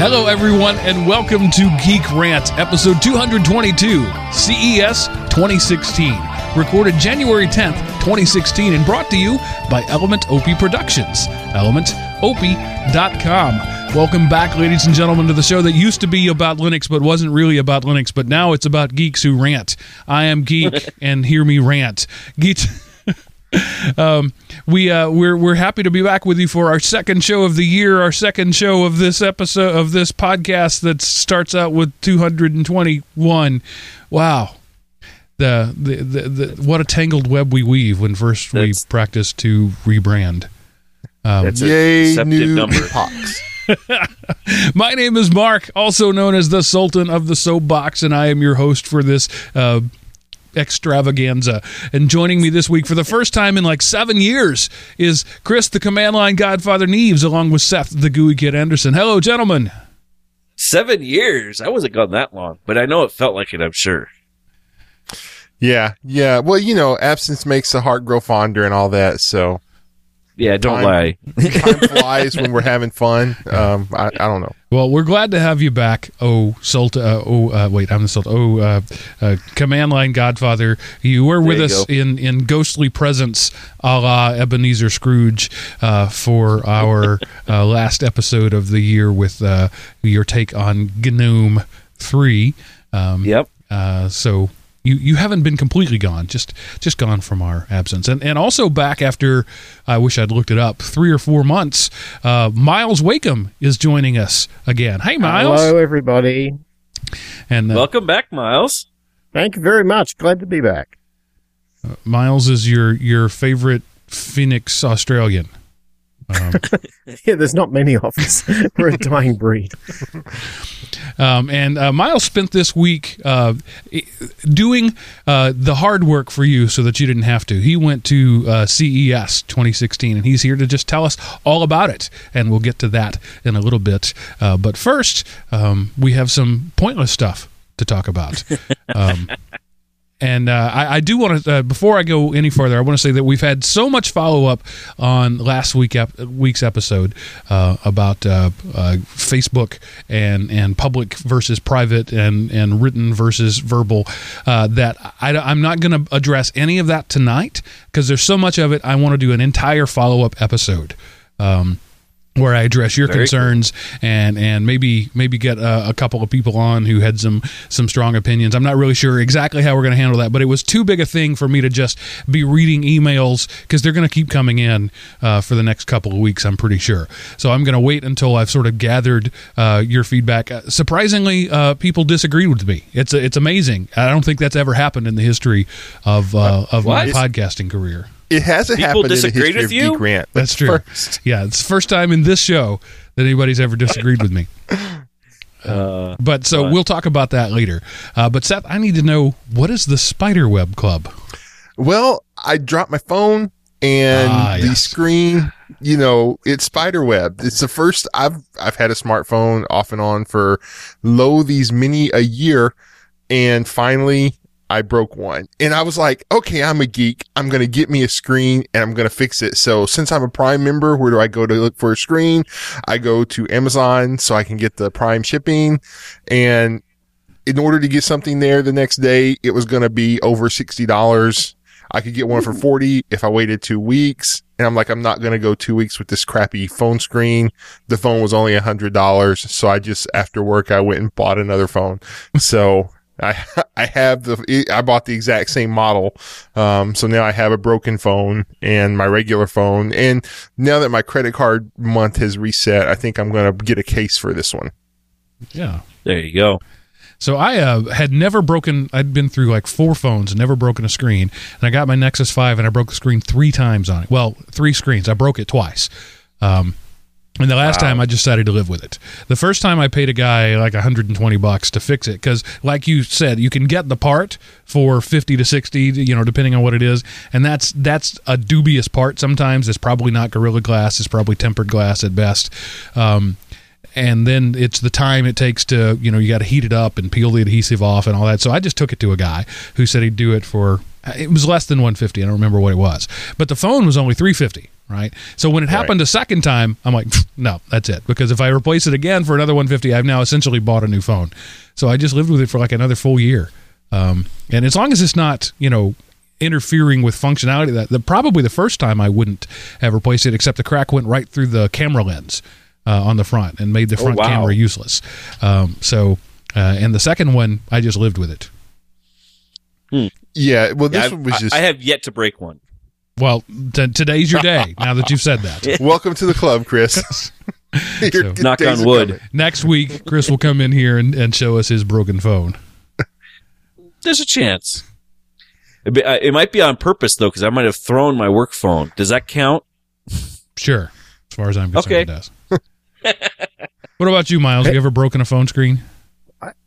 Hello, everyone, and welcome to Geek Rant, episode 222, CES 2016. Recorded January 10th, 2016, and brought to you by Element OP Productions. ElementOP.com. Welcome back, ladies and gentlemen, to the show that used to be about Linux but wasn't really about Linux, but now it's about geeks who rant. I am Geek, and hear me rant. Geek. Um, we uh, we're we're happy to be back with you for our second show of the year, our second show of this episode of this podcast that starts out with 221. Wow. The, the, the, the what a tangled web we weave when first we practice to rebrand. Um, That's a Yay, new number. pox. My name is Mark, also known as the Sultan of the Soapbox, and I am your host for this uh, extravaganza. And joining me this week for the first time in like seven years is Chris, the Command Line Godfather Neves, along with Seth, the Gooey Kid Anderson. Hello, gentlemen. Seven years. I wasn't gone that long, but I know it felt like it. I'm sure. Yeah, yeah. Well, you know, absence makes the heart grow fonder and all that. So Yeah, don't Time. lie. time flies when we're having fun. Um, I, I don't know. Well, we're glad to have you back. Oh, Sultan. Uh, oh, uh, wait, I'm the Sultan. Oh, uh, uh, Command Line Godfather. You were with you us go. in, in ghostly presence, a la Ebenezer Scrooge, uh, for our uh, last episode of the year with uh, your take on GNOME 3. Um, Yep. uh, so you, you haven't been completely gone, just just gone from our absence, and and also back after I wish I'd looked it up three or four months. Uh, Miles Wakeham is joining us again. Hey, Miles, Hello, everybody. and uh, Welcome back, Miles. Thank you very much. Glad to be back. Miles is your your favorite Phoenix Australian. Um, Yeah, there's not many of us. We're a dying breed. Um, and uh, Miles spent this week uh, doing uh, the hard work for you so that you didn't have to. He went to uh, CES 2016, and he's here to just tell us all about it. And we'll get to that in a little bit. Uh, but first, um, we have some pointless stuff to talk about. And uh, I, I do want to, uh, before I go any further, I want to say that we've had so much follow up on last week ep- week's episode uh, about uh, uh, Facebook and and public versus private and and written versus verbal uh, that I, am not going to address any of that tonight because there's so much of it. I want to do an entire follow up episode. Um, where I address your Very concerns and and maybe maybe get a, a couple of people on who had some some strong opinions. I'm not really sure exactly how we're going to handle that, but it was too big a thing for me to just be reading emails because they're going to keep coming in uh, for the next couple of weeks. I'm pretty sure. So I'm going to wait until I've sort of gathered uh, your feedback. Uh, surprisingly, uh, people disagreed with me. It's it's amazing. I don't think that's ever happened in the history of uh, of my podcasting career. It hasn't People happened in the disagreed history with of you? Geek Rant. That's true. First. Yeah, it's the first time in this show that anybody's ever disagreed with me. Uh, But so What? we'll talk about that later. Uh, but Seth, I need to know what is the Spiderweb Club? Well, I dropped my phone and Ah, the yes. screen. You know, it's spiderweb. It's the first I've I've had a smartphone off and on for lo these many a year, and finally I broke one. And I was like, okay, I'm a geek. I'm gonna get me a screen and I'm gonna fix it. So since I'm a Prime member, where do I go to look for a screen? I go to Amazon so I can get the Prime shipping, and in order to get something there the next day, it was going to be over $60. I could get one for 40 if I waited two weeks. And I'm like, I'm not going to go two weeks with this crappy phone screen. The phone was only a hundred dollars. So I just, after work, I went and bought another phone. So I, I have the, I bought the exact same model. Um, so now I have a broken phone and my regular phone. And now that my credit card month has reset, I think I'm going to get a case for this one. Yeah. there you go. So I uh, had never broken. I'd been through like four phones and never broken a screen. And I got my Nexus Five and I broke the screen three times on it. Well, three screens. I broke it twice. Um, and the last Wow. time I just decided to live with it. The first time I paid a guy like 120 bucks to fix it because, like you said, you can get the part for 50 to 60, you know, depending on what it is, and that's that's a dubious part. Sometimes it's probably not Gorilla Glass. It's probably tempered glass at best. Um, and then it's the time it takes to you know you got to heat it up and peel the adhesive off and all that so i just took it to a guy who said he'd do it for it was less than 150 i don't remember what it was but the phone was only 350 right? So when it happened a second time, I'm like, no, that's it. Because if I replace it again for another 150, I've now essentially bought a new phone. So I just lived with it for like another full year. Um, and as long as it's not, you know, interfering with functionality, that the, probably the first time I wouldn't have replaced it, except the crack went right through the camera lens uh, on the front and made the front wow. camera useless. Um, so, uh, and the second one, I just lived with it. Yeah, well, this I've- one was I- just I have yet to break one. Well, t- today's your day. now that you've said that. welcome to the club, Chris. So- Knock on wood. Next week, Chris will come in here and, and show us his broken phone. There's a chance. It, be, uh, it might be on purpose though, because I might have thrown my work phone. Does that count? Sure, as far as I'm concerned, Okay. it does. what about you, Miles? You ever broken a phone screen?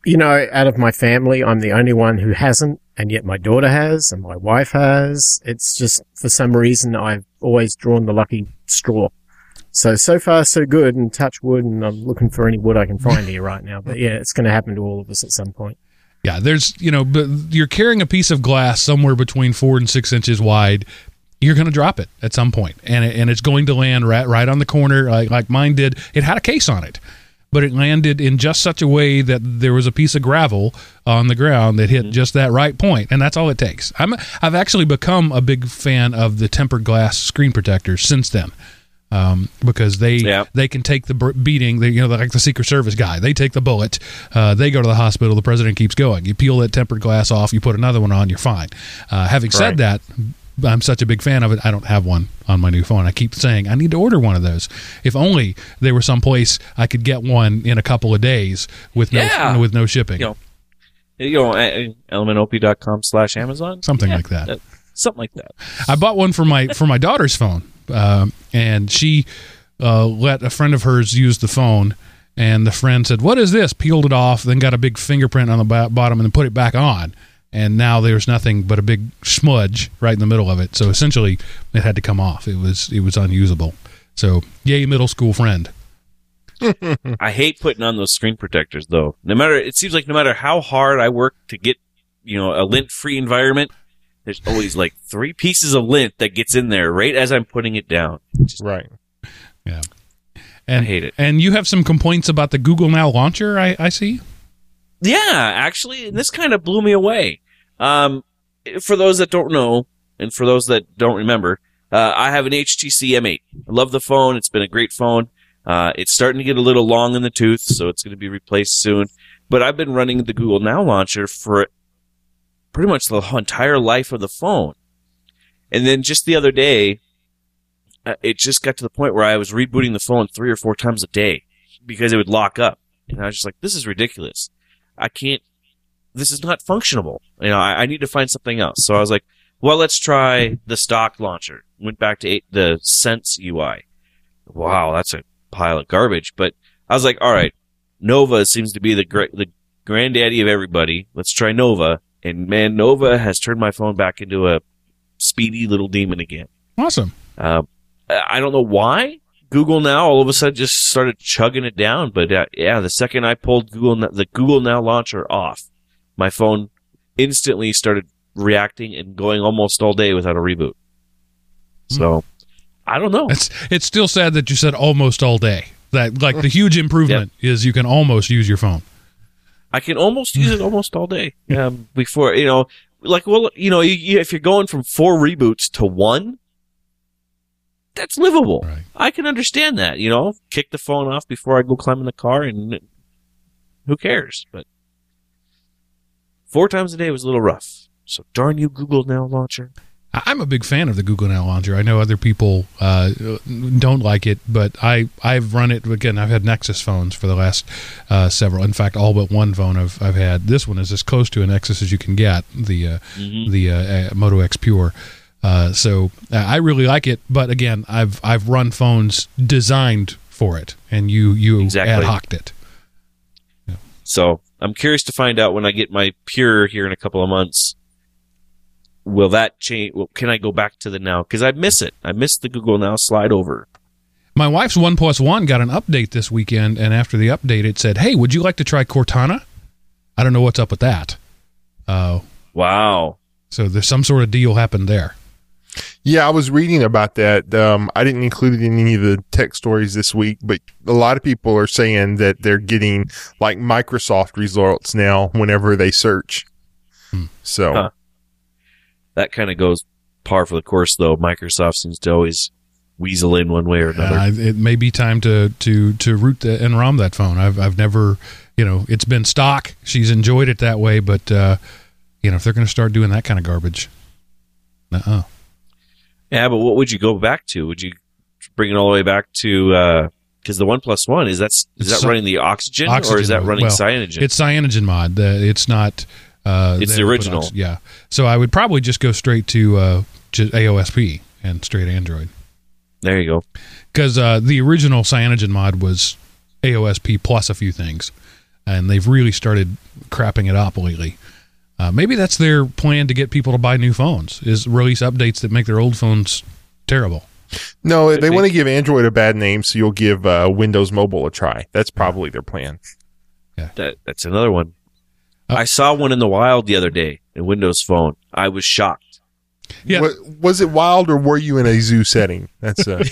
You know, out of my family, I'm the only one who hasn't, and yet my daughter has, and my wife has. It's just, for some reason, I've always drawn the lucky straw. So, so far, so good, and touch wood, and I'm looking for any wood I can find here right now. But yeah, it's going to happen to all of us at some point. Yeah, there's you know, but you're carrying a piece of glass somewhere between four and six inches wide. You're going to drop it at some point, and it, and it's going to land right right on the corner, like like mine did. It had a case on it, but it landed in just such a way that there was a piece of gravel on the ground that hit just that right point, and that's all it takes. I'm I've actually become a big fan of the tempered glass screen protectors since then. Um, because they Yeah. they can take the beating. They, you know, like the Secret Service guy. They take the bullet. Uh, they go to the hospital. The president keeps going. You peel that tempered glass off. You put another one on. You're fine. Uh, having said that, I'm such a big fan of it. I don't have one on my new phone. I keep saying I need to order one of those. If only there was some place I could get one in a couple of days with no Yeah. with no shipping, You know, you know, uh, elementop.com slash Amazon, something Yeah, like that. that- something like that. I bought one for my for my daughter's phone, um, and she uh, let a friend of hers use the phone. And the friend said, "What is this?" Peeled it off, then got a big fingerprint on the ba- bottom, and then put it back on. And now there's nothing but a big smudge right in the middle of it. So essentially, it had to come off. It was it was unusable. So yay, middle school friend. I hate putting on those screen protectors though. No matter, it seems like no matter how hard I work to get, you know, a lint free environment, there's always like three pieces of lint that gets in there right as I'm putting it down. Just, Right. Yeah. And I hate it. And you have some complaints about the Google Now launcher. I, I see. Yeah, actually, this kind of blew me away. Um, for those that don't know, and for those that don't remember, uh, I have an HTC M8. I love the phone. It's been a great phone. Uh, it's starting to get a little long in the tooth, so it's going to be replaced soon. But I've been running the Google Now launcher for pretty much the entire life of the phone. And then just the other day, uh, it just got to the point where I was rebooting the phone three or four times a day because it would lock up. And I was just like, this is ridiculous. I can't, this is not functionable. You know, I, I need to find something else. So I was like, well, let's try the stock launcher. Went back to eight, the Sense UI. Wow, that's a pile of garbage. But I was like, all right, Nova seems to be the the granddaddy of everybody. Let's try Nova. And man, Nova has turned my phone back into a speedy little demon again. Awesome. Uh, I don't know why Google Now all of a sudden just started chugging it down, but uh, yeah, the second I pulled Google the Google Now launcher off, my phone instantly started reacting and going almost all day without a reboot. So I don't know. It's it's still sad that you said almost all day. That like the huge improvement is you can almost use your phone. I can almost use it almost all day. Um, before you know, like well, you know, you, you, if you're going from four reboots to one, that's livable. Right. I can understand that. You know, kick the phone off before I go climb in the car, and who cares? But four times a day was a little rough. So darn you, Google Now launcher. I'm a big fan of the Google Now Launcher. I know other people uh, don't like it, but I I've run it again. I've had Nexus phones for the last uh, several. In fact, all but one phone I've I've had. This one is as close to a Nexus as you can get. The uh, the uh, uh, Moto X Pure. Uh, so I really like it, but again, I've I've run phones designed for it, and you you Exactly. ad hoc'd it. So I'm curious to find out when I get my Pure here in a couple of months. Will that change? Well, can I go back to the Now? Because I miss it. I miss the Google Now slide over. My wife's One Plus One got an update this weekend, and after the update, it said, "Hey, would you like to try Cortana?" I don't know what's up with that. Uh, Wow. so there's some sort of deal happened there. Yeah, I was reading about that. Um, I didn't include it in any of the tech stories this week, but a lot of people are saying that they're getting like Microsoft results now whenever they search. Hmm. So Huh. That kind of goes par for the course, though. Microsoft seems to always weasel in one way or another. Uh, it may be time to to to root the, and ROM that phone. I've I've never, you know, it's been stock. She's enjoyed it that way, but uh, you know, if they're going to start doing that kind of garbage, uh yeah, but what would you go back to? Would you bring it all the way back to because the One Plus One is that's is that running the oxygen, or is that running Well, cyanogen? it's cyanogen mod. Uh, it's not. Uh, It's the original. ox- yeah. So I would probably just go straight to uh, AOSP and straight Android there you go. because uh, the original cyanogen mod was AOSP plus a few things, and they've really started crapping it up lately. Uh, maybe that's their plan to get people to buy new phones is release updates that make their old phones terrible. no, they want to give Android a bad name, so you'll give uh, Windows Mobile a try. That's probably their plan. That that's another one. Oh. I saw one in the wild the other day, a Windows Phone. I was shocked. Yeah. Wa- was it wild or were you in a zoo setting? That's uh,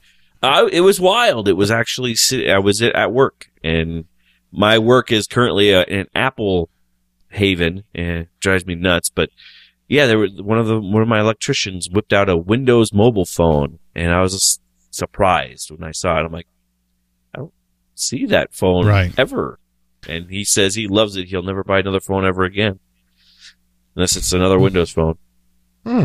I, it was wild. It was actually I was at work, and my work is currently a, an Apple haven, and it drives me nuts. But yeah, there was one of the one of my electricians whipped out a Windows mobile phone, and I was just surprised when I saw it. I'm like, I don't see that phone Right. ever. And he says he loves it. He'll never buy another phone ever again, unless it's another hmm. Windows phone. Hmm.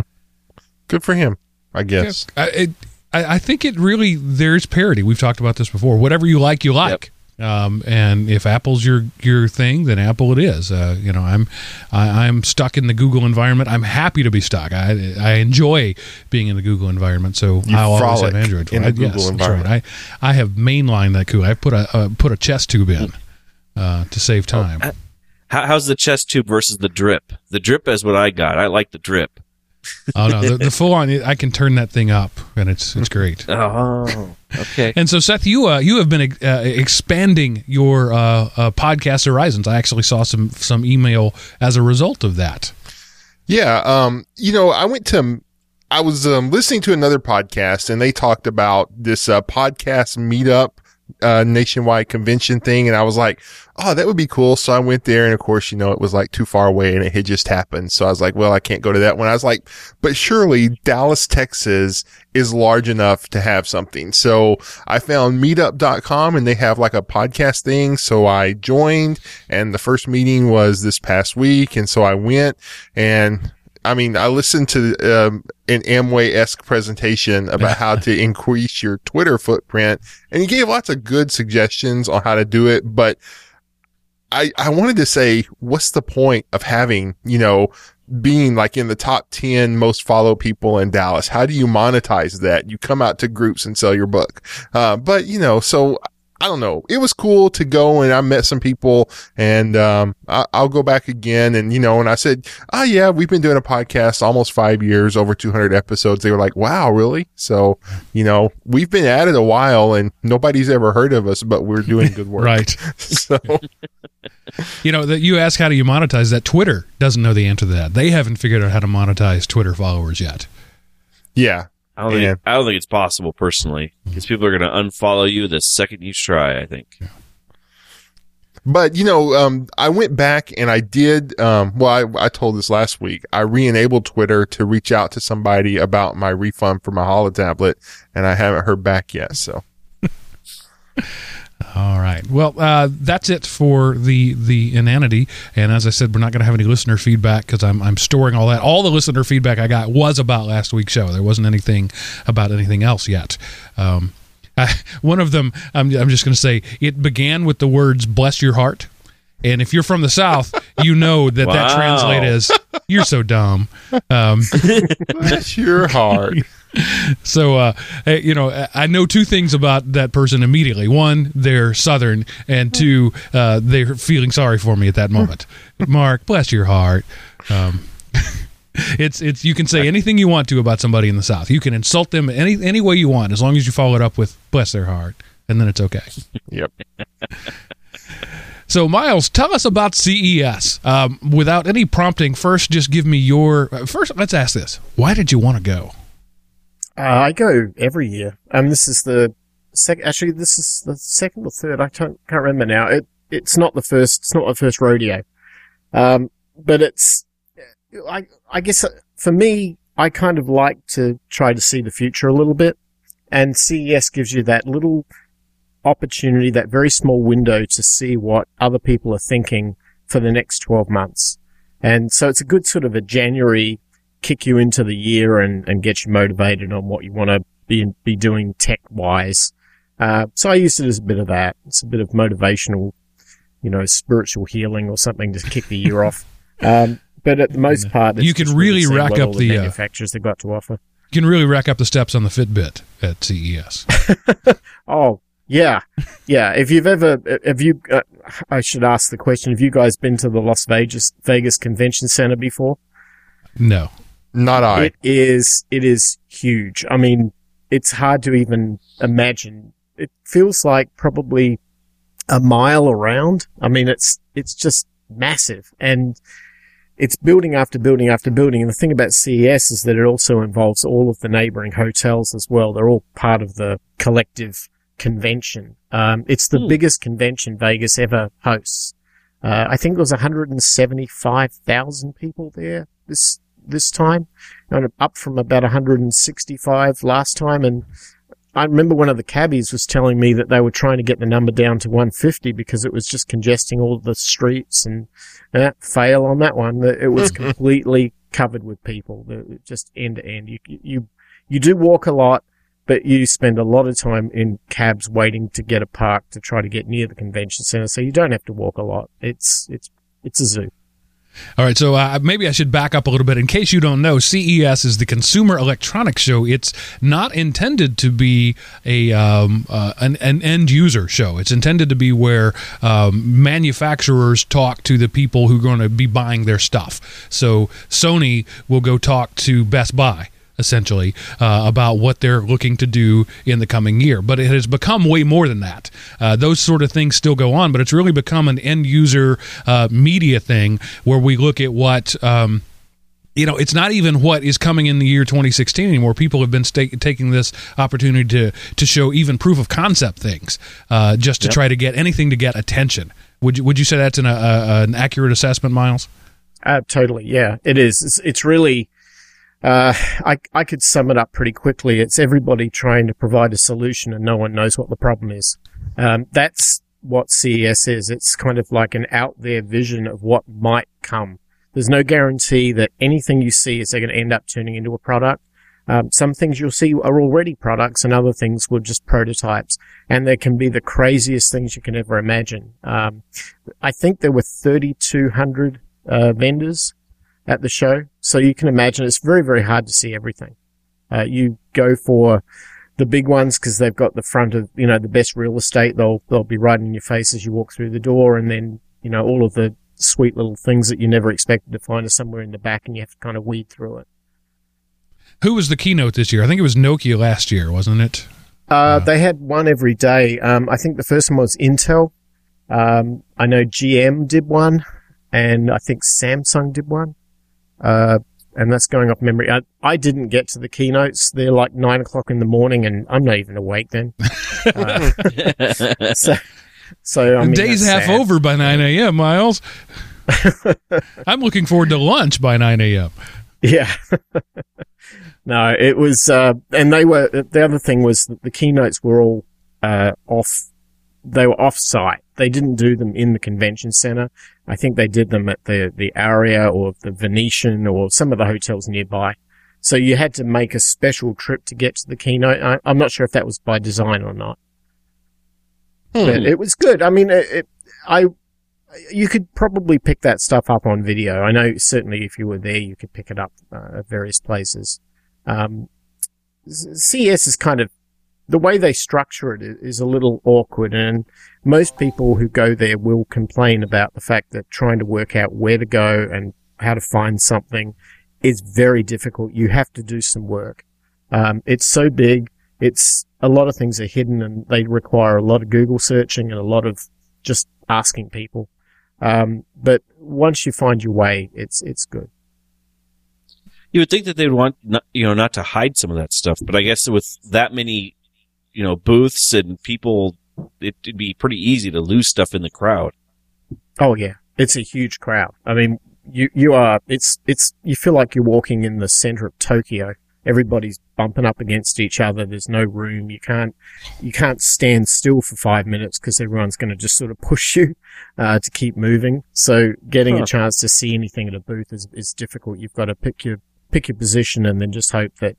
good for him, I guess. I, it, I, I think it really there's parity. We've talked about this before. Whatever you like, you like. Um, and if Apple's your your thing, then Apple it is. Uh, you know, I'm I, I'm stuck in the Google environment. I'm happy to be stuck. I I enjoy being in the Google environment. So You I'll always have Android. in I- the Google yes, environment. right. I I have mainlined that cool. I put a uh, put a chest tube in uh, to save time. uh, How, how's the chest tube versus the drip? The drip is what I got. I like the drip. oh no, the, the full on. I can turn that thing up, and it's it's great. Oh, okay. And so, Seth, you uh, you have been uh, expanding your uh, uh, podcast horizons. I actually saw some some email as a result of that. Yeah. Um, you know, I went to, I was um, listening to another podcast and they talked about this uh, podcast meetup uh, nationwide convention thing. And I was like, oh, that would be cool. So I went there. And of course, you know, it was like too far away and it had just happened. So I was like, well, I can't go to that one. I was like, but surely Dallas, Texas is large enough to have something. So I found meetup.com and they have like a podcast thing. So I joined and the first meeting was this past week. And so I went and I mean, I listened to um, an Amway-esque presentation about how to increase your Twitter footprint, and he gave lots of good suggestions on how to do it. But I, I wanted to say, what's the point of having, you know, being like in the top 10 most followed people in Dallas? How do you monetize that? You come out to groups and sell your book. Uh, but you know, so I don't know. It was cool to go and I met some people and, um, I, I'll go back again. And, you know, and I said, oh yeah, we've been doing a podcast almost five years, over 200 episodes. They were like, wow, really? So, you know, we've been at it a while and nobody's ever heard of us, but we're doing good work. Right. So You know that you ask how do you monetize that? Twitter doesn't know the answer to that. They haven't figured out how to monetize Twitter followers yet. yeah, I don't, think, I don't think it's possible personally because people are going to unfollow you the second you try. I think. But you know, um, I went back and I did. Um, well, I, I told this last week. I re-enabled Twitter to reach out to somebody about my refund for my Holo tablet, and I haven't heard back yet. So All right. Well, uh, that's it for the the inanity. And as I said, we're not going to have any listener feedback because I'm I'm storing all that. All the listener feedback I got was about last week's show. There wasn't anything about anything else yet. Um, I, one of them, I'm I'm just going to say, it began with the words "bless your heart." And if you're from the South, you know that that Wow. translate as "you're so dumb." Um, bless your heart. So, uh, you know, I- I know two things about that person immediately. One, they're Southern, and two, uh, they're feeling sorry for me at that moment. Mark, bless your heart. Um, it's it's you can say anything you want to about somebody in the South. You can insult them any any way you want, as long as you follow it up with bless their heart, and then it's okay. Yep. So, Miles, tell us about CES. Um, without any prompting, first, just give me your uh, first. Let's ask this: Why did you want to go? Uh, I go every year. Um, this is the second. Actually, this is the second or third. I can't remember now. It it's not the first. It's not the first rodeo. Um, but it's. I I guess uh, for me, I kind of like to try to see the future a little bit, and CES gives you that little opportunity, that very small window to see what other people are thinking for the next twelve months. And so it's a good sort of a January kick you into the year and, and get you motivated on what you want to be, be doing tech wise. Uh, so I used it as a bit of that. It's a bit of motivational, you know, spiritual healing or something to kick the year off. Um, but at the most part, You can really rack up all the, uh, manufacturers they've got to offer. You can really rack up the steps on the Fitbit at CES. Oh, yeah. Yeah. If you've ever, have you, uh, I should ask the question, have you guys been to the Las Vegas, Vegas Convention Center before? No. Not I. It is, it is huge. I mean, it's hard to even imagine. It feels like probably a mile around. I mean, it's, it's just massive and it's building after building after building. And the thing about CES is that it also involves all of the neighboring hotels as well. They're all part of the collective convention. Um, it's the Hmm. biggest convention Vegas ever hosts. Uh, I think there was 175,000 people there this, this time, and up from about 165 last time. And I remember one of the cabbies was telling me that they were trying to get the number down to 150 because it was just congesting all the streets and uh, fail on that one. It was completely covered with people, just end to end. You, you, you do walk a lot, but you spend a lot of time in cabs waiting to get a park to try to get near the convention center. So you don't have to walk a lot. It's, it's, it's a zoo. All right, so uh, maybe I should back up a little bit. In case you don't know, CES is the Consumer Electronics Show. It's not intended to be a um, uh, an, an end user show. It's intended to be where um, manufacturers talk to the people who are going to be buying their stuff. So Sony will go talk to Best Buy essentially uh, about what they're looking to do in the coming year. But it has become way more than that. Uh, those sort of things still go on, but it's really become an end user uh, media thing where we look at what. Um, you know, it's not even what is coming in the year 2016 anymore. People have been sta- taking this opportunity to to show even proof of concept things, uh, just to Yep. try to get anything to get attention. Would you would you say that's an, uh, an accurate assessment, Miles? Uh, totally. Yeah, it is. It's, it's really, uh, I, I could sum it up pretty quickly. It's everybody trying to provide a solution and no one knows what the problem is. Um, that's what CES is. It's kind of like an out there vision of what might come. There's no guarantee that anything you see is going to end up turning into a product. Um, some things you'll see are already products and other things were just prototypes. And there can be the craziest things you can ever imagine. Um, I think there were 3,200 uh, vendors at the show. So you can imagine it's very, very hard to see everything. Uh, you go for the big ones because they've got the front of, you know, the best real estate. They'll, they'll be right in your face as you walk through the door. And then, you know, all of the sweet little things that you never expected to find are somewhere in the back and you have to kind of weed through it. Who was the keynote this year? I think it was Nokia last year, wasn't it? Uh, they had one every day. Um, I think the first one was Intel. Um, I know GM did one and I think Samsung did one. Uh, and that's going off memory. I, I didn't get to the keynotes. They're like nine o'clock in the morning and I'm not even awake then. Uh, so, so I mean, Day's half sad. over by 9 a.m., Miles. I'm looking forward to lunch by 9 a.m. Yeah. no, it was, uh, and they were, the other thing was that the keynotes were all, uh, off, they were off site. They didn't do them in the convention center. I think they did them at the, the Aria or the Venetian or some of the hotels nearby. So you had to make a special trip to get to the keynote. I, I'm not sure if that was by design or not, but it was good. I mean, it, it, I, you could probably pick that stuff up on video. I know certainly if you were there, you could pick it up uh, at various places. Um, CS is kind of the way they structure it is a little awkward, and most people who go there will complain about the fact that trying to work out where to go and how to find something is very difficult. You have to do some work. Um, it's so big. It's a lot of things are hidden, and they require a lot of Google searching and a lot of just asking people. Um, but once you find your way, it's it's good. You would think that they'd want, not, you know, not to hide some of that stuff, but I guess with that many, you know, booths and people, it, it'd be pretty easy to lose stuff in the crowd. Oh yeah, it's a huge crowd. I mean, you you are it's it's you feel like you're walking in the center of Tokyo. Everybody's bumping up against each other. There's no room. You can't you can't stand still for five minutes because everyone's going to just sort of push you uh, to keep moving. So getting Huh. a chance to see anything at a booth is is difficult. You've got to pick your pick your position and then just hope that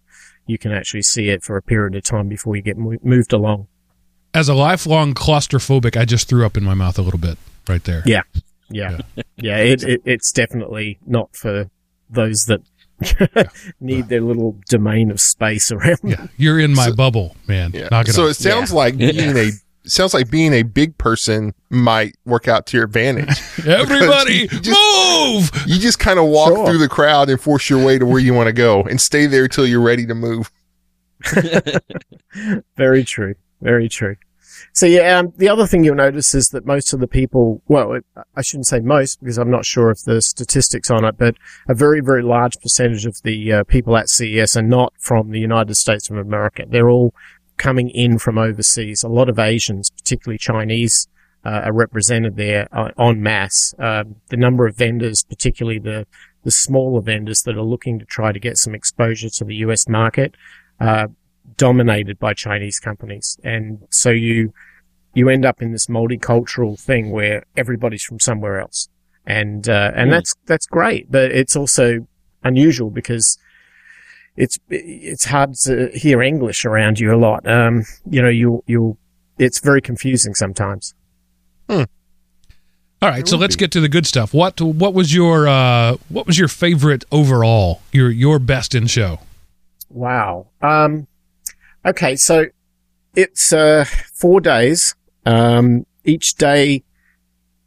you can actually see it for a period of time before you get mo- moved along. As a lifelong claustrophobic, I just threw up in my mouth a little bit right there. Yeah. Yeah, yeah. It, it it's definitely not for those that need their little domain of space around. them. Yeah, you're in my So- bubble, man. Yeah. Knock it so off. it sounds Yeah. like being a sounds like being a big person might work out to your advantage. Everybody, you just- move! You just kind of walk Sure. through the crowd and force your way to where you want to go and stay there till you're ready to move. Very true. Very true. So yeah, um, the other thing you'll notice is that most of the people, well, it, I shouldn't say most because I'm not sure of the statistics on it, but a very, very large percentage of the uh, people at CES are not from the United States of America. They're all coming in from overseas. A lot of Asians, particularly Chinese, uh, are represented there uh, en masse. Um, the number of vendors, particularly the the smaller vendors that are looking to try to get some exposure to the US market, uh, dominated by Chinese companies. And so you, you end up in this multicultural thing where everybody's from somewhere else. And, uh, and Hmm. that's, that's great, but it's also unusual because it's, it's hard to hear English around you a lot. Um, you know, you, you'll, it's very confusing sometimes. Hmm. All right, It so let's be. get to the good stuff. What what was your uh, what was your favorite overall? Your your best in show? Wow. Um, okay, so it's uh, four days. Um, each day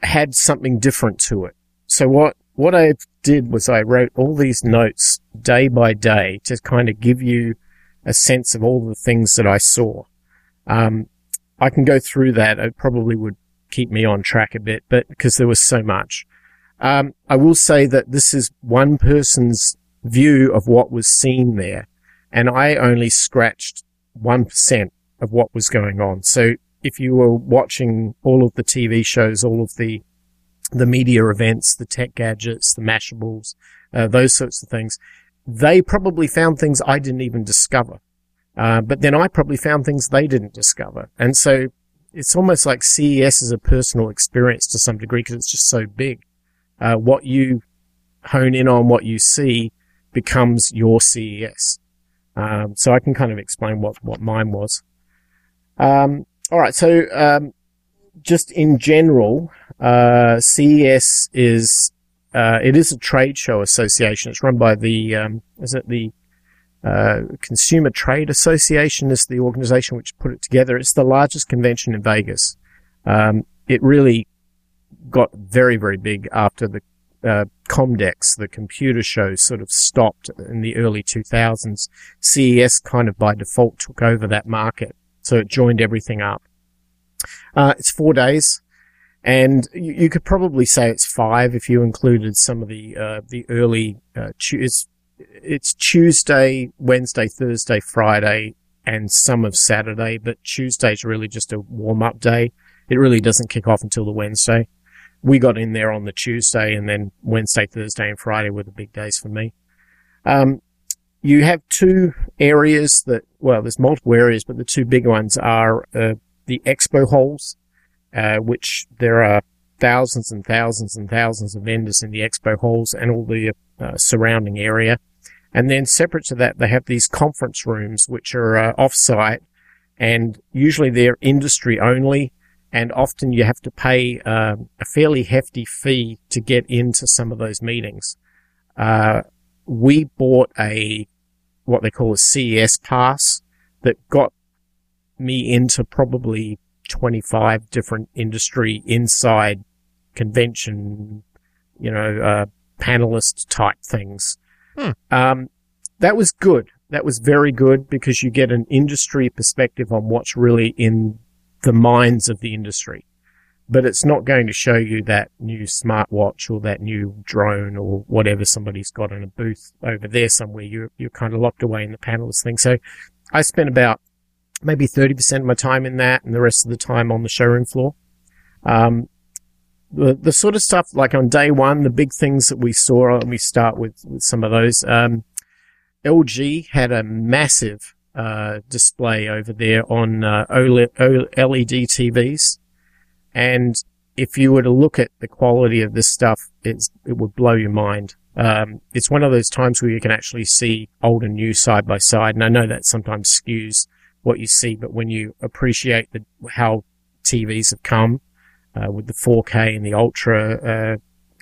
had something different to it. So what what I did was I wrote all these notes day by day to kind of give you a sense of all the things that I saw. Um, I can go through that. It probably would keep me on track a bit, but because there was so much. Um, I will say that this is one person's view of what was seen there and I only scratched 1% of what was going on. So if you were watching all of the TV shows, all of the, the media events, the tech gadgets, the mashables, uh, those sorts of things, they probably found things I didn't even discover. Uh, but then I probably found things they didn't discover. And so it's almost like CES is a personal experience to some degree because it's just so big. Uh, what you hone in on, what you see becomes your CES. Um, so I can kind of explain what, what mine was. Um, all right. So, um, just in general, uh, CES is, uh, it is a trade show association. It's run by the, um, is it the, uh, Consumer Trade Association is the organization which put it together. It's the largest convention in Vegas. Um, it really got very, very big after the uh, Comdex, the computer show, sort of stopped in the early 2000s. CES kind of by default took over that market, so it joined everything up. Uh, it's four days, and you, you could probably say it's five if you included some of the uh, the early. Uh, it's it's Tuesday, Wednesday, Thursday, Friday, and some of Saturday, but Tuesday's really just a warm up day. It really doesn't kick off until the Wednesday we got in there on the Tuesday and then Wednesday, Thursday and Friday were the big days for me. Um, you have two areas that, well, there's multiple areas, but the two big ones are, uh, the expo halls, uh, which there are thousands and thousands and thousands of vendors in the expo halls and all the uh, surrounding area. And then separate to that, they have these conference rooms, which are uh, off-site and usually they're industry only and often you have to pay um, a fairly hefty fee to get into some of those meetings. Uh, we bought a what they call a CES pass that got me into probably 25 different industry inside convention, you know, uh, panelist type things. Hmm. Um, that was good. That was very good because you get an industry perspective on what's really in the minds of the industry. but it's not going to show you that new smartwatch or that new drone or whatever somebody's got in a booth over there somewhere. You're, you're kind of locked away in the panelist thing. So I spent about maybe 30% of my time in that and the rest of the time on the showroom floor. Um, the, the sort of stuff like on day one, the big things that we saw, let me start with, with some of those. Um, LG had a massive, uh, display over there on, uh, OLED, OLED TVs. And if you were to look at the quality of this stuff, it's, it would blow your mind. Um, it's one of those times where you can actually see old and new side by side. And I know that sometimes skews what you see, but when you appreciate the, how TVs have come, uh, with the 4K and the ultra, uh,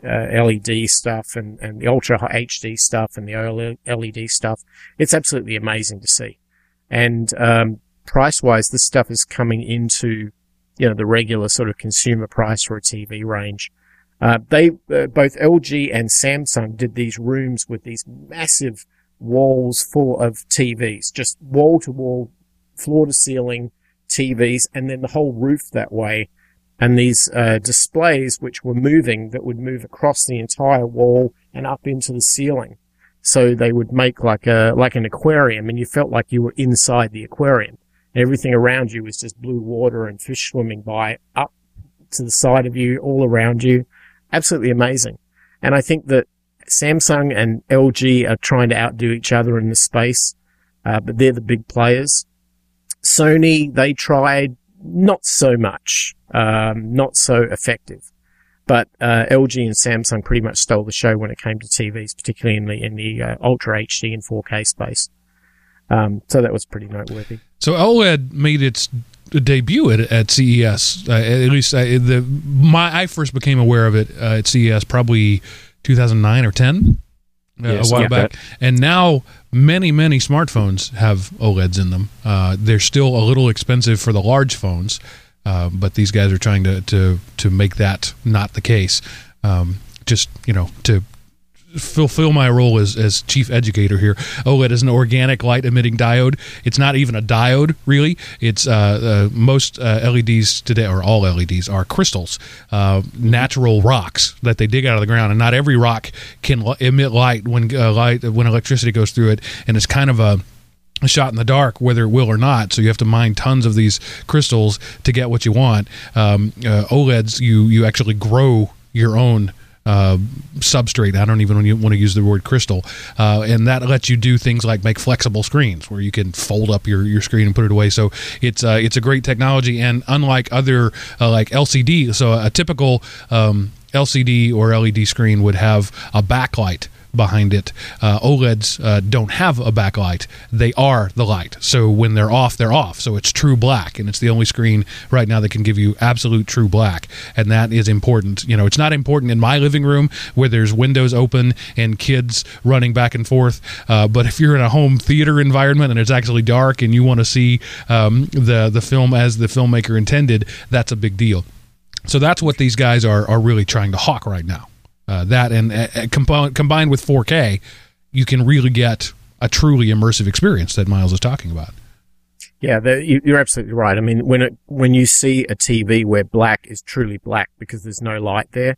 uh, LED stuff and, and the ultra HD stuff and the LED stuff, it's absolutely amazing to see. And, um, price wise, this stuff is coming into, you know, the regular sort of consumer price for a TV range. Uh, they, uh, both LG and Samsung did these rooms with these massive walls full of TVs, just wall to wall, floor to ceiling TVs, and then the whole roof that way. And these, uh, displays which were moving that would move across the entire wall and up into the ceiling. So they would make like a, like an aquarium and you felt like you were inside the aquarium. Everything around you was just blue water and fish swimming by up to the side of you, all around you. Absolutely amazing. And I think that Samsung and LG are trying to outdo each other in this space, uh, but they're the big players. Sony, they tried not so much, um, not so effective. But uh, LG and Samsung pretty much stole the show when it came to TVs, particularly in the in the uh, Ultra HD and 4K space. Um, so that was pretty noteworthy. So OLED made its debut at, at CES. Uh, at least I, the my I first became aware of it uh, at CES probably 2009 or 10 uh, Yes, a while yeah. back, and now many many smartphones have OLEDs in them. Uh, they're still a little expensive for the large phones, uh, but these guys are trying to to to make that not the case. Um, just you know to fulfill my role as, as chief educator here. OLED is an organic light emitting diode. It's not even a diode, really. It's uh, uh, most uh, LEDs today, or all LEDs, are crystals, uh, natural rocks that they dig out of the ground, and not every rock can l- emit light when uh, light when electricity goes through it, and it's kind of a a shot in the dark, whether it will or not. So you have to mine tons of these crystals to get what you want. Um, uh, OLEDs, you you actually grow your own uh, substrate. I don't even want to use the word crystal, uh, and that lets you do things like make flexible screens where you can fold up your, your screen and put it away. So it's uh, it's a great technology, and unlike other uh, like LCD, so a typical um, LCD or LED screen would have a backlight behind it. Uh, OLEDs uh, don't have a backlight; they are the light. So when they're off, they're off. So it's true black, and it's the only screen right now that can give you absolute true black, and that is important. You know, it's not important in my living room where there's windows open and kids running back and forth. Uh, but if you're in a home theater environment and it's actually dark and you want to see um, the the film as the filmmaker intended, that's a big deal. So that's what these guys are are really trying to hawk right now. Uh, that and uh, uh, compo- combined with 4K, you can really get a truly immersive experience that Miles is talking about. Yeah, you're absolutely right. I mean, when it, when you see a TV where black is truly black because there's no light there,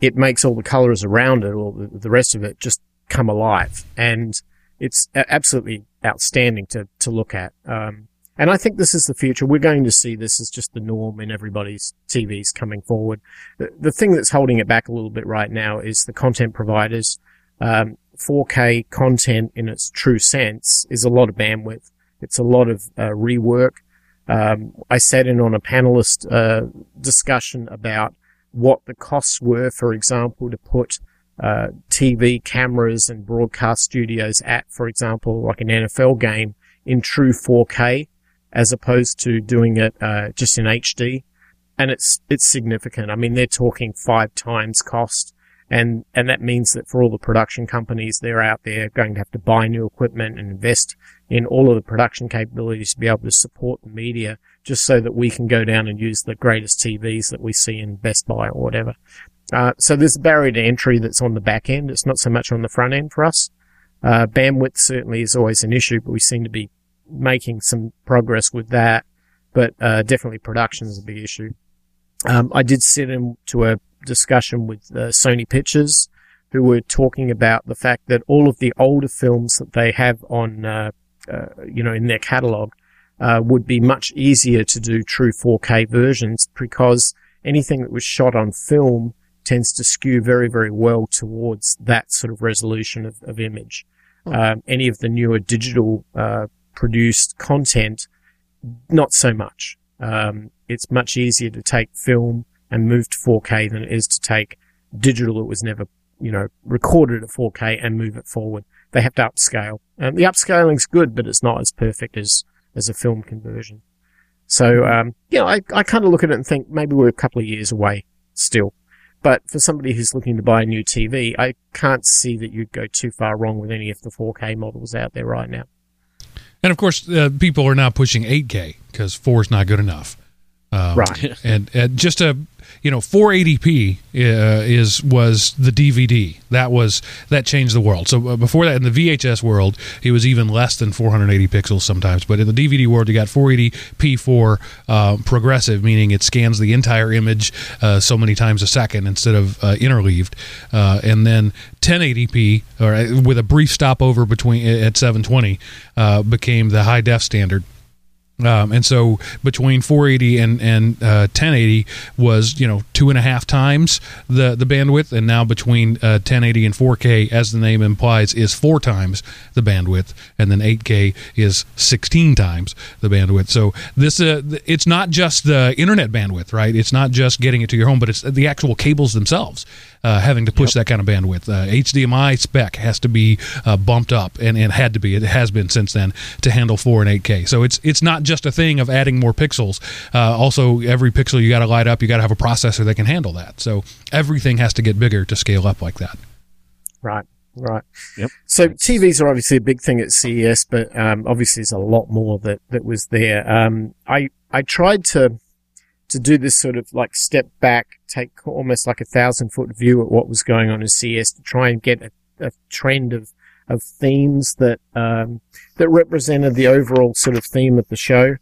it makes all the colors around it or the, the rest of it just come alive. And it's absolutely outstanding to, to look at. Um, and I think this is the future. We're going to see this as just the norm in everybody's TVs coming forward. The, the thing that's holding it back a little bit right now is the content providers. Um, 4K content in its true sense is a lot of bandwidth. It's a lot of uh, rework. Um, I sat in on a panelist uh, discussion about what the costs were, for example, to put uh, TV cameras and broadcast studios at, for example, like an NFL game in true 4K, as opposed to doing it uh, just in HD. And it's it's significant. I mean, they're talking five times cost and and that means that for all the production companies they're out there going to have to buy new equipment and invest in all of the production capabilities to be able to support the media just so that we can go down and use the greatest TVs that we see in Best Buy or whatever. Uh, so there's a barrier to entry that's on the back end. It's not so much on the front end for us. Uh, bandwidth certainly is always an issue, but we seem to be making some progress with that. But uh, definitely production is a big issue. Um, I did sit into a discussion with uh, Sony Pictures, who were talking about the fact that all of the older films that they have on, uh, uh, you know, in their catalog, uh, would be much easier to do true 4K versions because anything that was shot on film tends to skew very, very well towards that sort of resolution of, of image. Um, any of the newer digital uh, produced content, not so much. Um, it's much easier to take film and move to 4K than it is to take digital that was never, you know, recorded at 4K and move it forward. They have to upscale. Um, the upscaling's good, but it's not as perfect as as a film conversion. So, um, yeah, I, I kind of look at it and think maybe we're a couple of years away still. But for somebody who's looking to buy a new TV, I can't see that you'd go too far wrong with any of the 4K models out there right now. And of course, uh, people are now pushing 8K because 4 is not good enough. Um, Right. And, and just a you know 480p uh, is was the DVD that was that changed the world. So uh, before that, in the VHS world, it was even less than 480 pixels sometimes. But in the DVD world, you got 480p for uh, progressive, meaning it scans the entire image uh, so many times a second instead of uh, interleaved, uh, and then 1080p or with a brief stopover between at 720 uh, became the high def standard. Um, and so between 480 and and uh, 1080 was you know two and a half times the the bandwidth, and now between uh, 1080 and 4K, as the name implies, is four times the bandwidth, and then 8K is 16 times the bandwidth. So this uh, it's not just the internet bandwidth, right? It's not just getting it to your home, but it's the actual cables themselves uh, having to push that kind of bandwidth. Uh, HDMI spec has to be uh, bumped up, and, and had to be. It has been since then to handle 4 and 8K. So it's it's not just a thing of adding more pixels. Uh, also, every pixel you got to light up, you got to have a processor that can handle that. So everything has to get bigger to scale up like that. Right. Right. Yep. So TVs are obviously a big thing at CES, but um, obviously there's a lot more that that was there. Um, I I tried to to do this sort of like step back, take almost like a thousand foot view at what was going on in CES to try and get a, a trend of of themes that um, that represented the overall sort of theme of the show.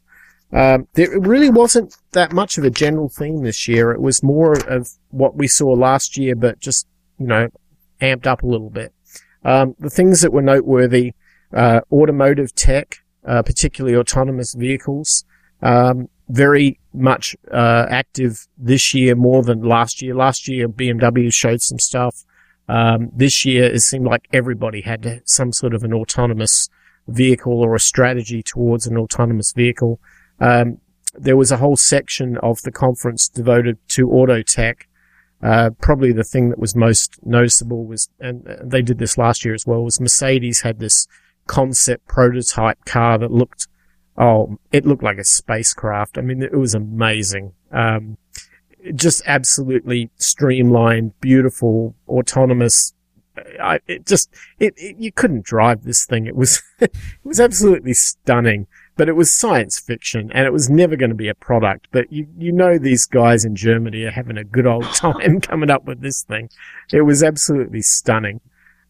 Um, there really wasn't that much of a general theme this year. It was more of what we saw last year, but just you know amped up a little bit. Um, the things that were noteworthy, uh, automotive tech, uh, particularly autonomous vehicles, um, very much uh, active this year more than last year. Last year, BMW showed some stuff. Um, this year, it seemed like everybody had some sort of an autonomous vehicle or a strategy towards an autonomous vehicle. Um, there was a whole section of the conference devoted to auto tech. Uh, probably the thing that was most noticeable was, and they did this last year as well, was Mercedes had this concept prototype car that looked, oh, it looked like a spacecraft. I mean, it was amazing. Um, just absolutely streamlined, beautiful, autonomous. I, it just, it, it, you couldn't drive this thing. It was, it was absolutely stunning, but it was science fiction and it was never going to be a product. But you, you know, these guys in Germany are having a good old time coming up with this thing. It was absolutely stunning.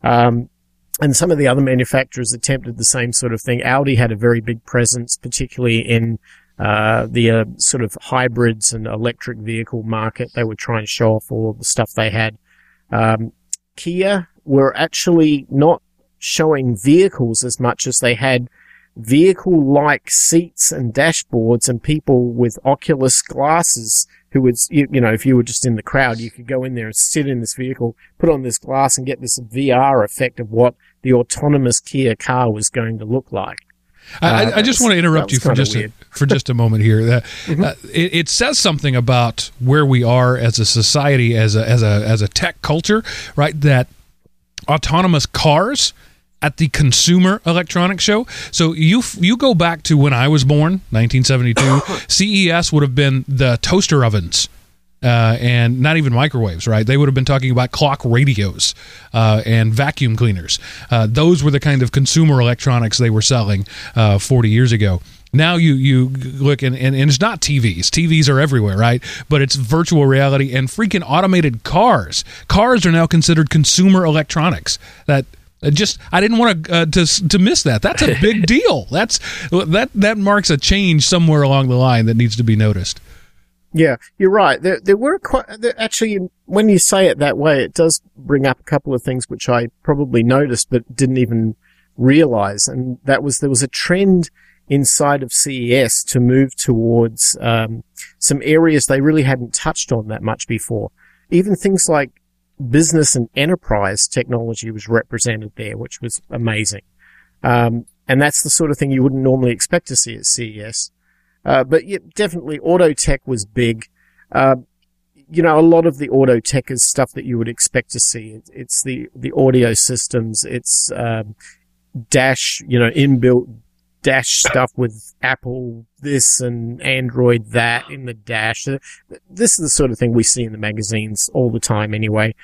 Um, and some of the other manufacturers attempted the same sort of thing. Audi had a very big presence, particularly in uh, the uh, sort of hybrids and electric vehicle market. They were trying to show off all of the stuff they had. Um, Kia were actually not showing vehicles as much as they had vehicle-like seats and dashboards and people with Oculus glasses who would, you, you know, if you were just in the crowd, you could go in there and sit in this vehicle, put on this glass and get this VR effect of what the autonomous Kia car was going to look like. I, Uh, I, I just want to interrupt you for just a, for just a moment here. That Mhm. uh, it, it says something about where we are as a society, as a as a as a tech culture, right? That autonomous cars at the Consumer Electronics Show. So you you go back to when I was born, 1972. CES would have been the toaster ovens. Uh, and not even microwaves, right? They would have been talking about clock radios uh, and vacuum cleaners. Uh, those were the kind of consumer electronics they were selling uh, 40 years ago. Now you you look and, and, and it's not TVs. TVs are everywhere, right? But it's virtual reality and freaking automated cars. Cars are now considered consumer electronics. That just I didn't want to uh, to to miss that. That's a big deal. That's that that marks a change somewhere along the line that needs to be noticed. Yeah, you're right. There, there were quite, there, actually, when you say it that way, it does bring up a couple of things which I probably noticed, but didn't even realize. And that was, there was a trend inside of CES to move towards, um, some areas they really hadn't touched on that much before. Even things like business and enterprise technology was represented there, which was amazing. Um, and that's the sort of thing you wouldn't normally expect to see at CES. Uh, but yeah, definitely auto tech was big. Uh, you know, a lot of the auto tech is stuff that you would expect to see. It's the, the audio systems. It's, um, dash, you know, inbuilt dash stuff with Apple this and Android that in the dash. This is the sort of thing we see in the magazines all the time anyway.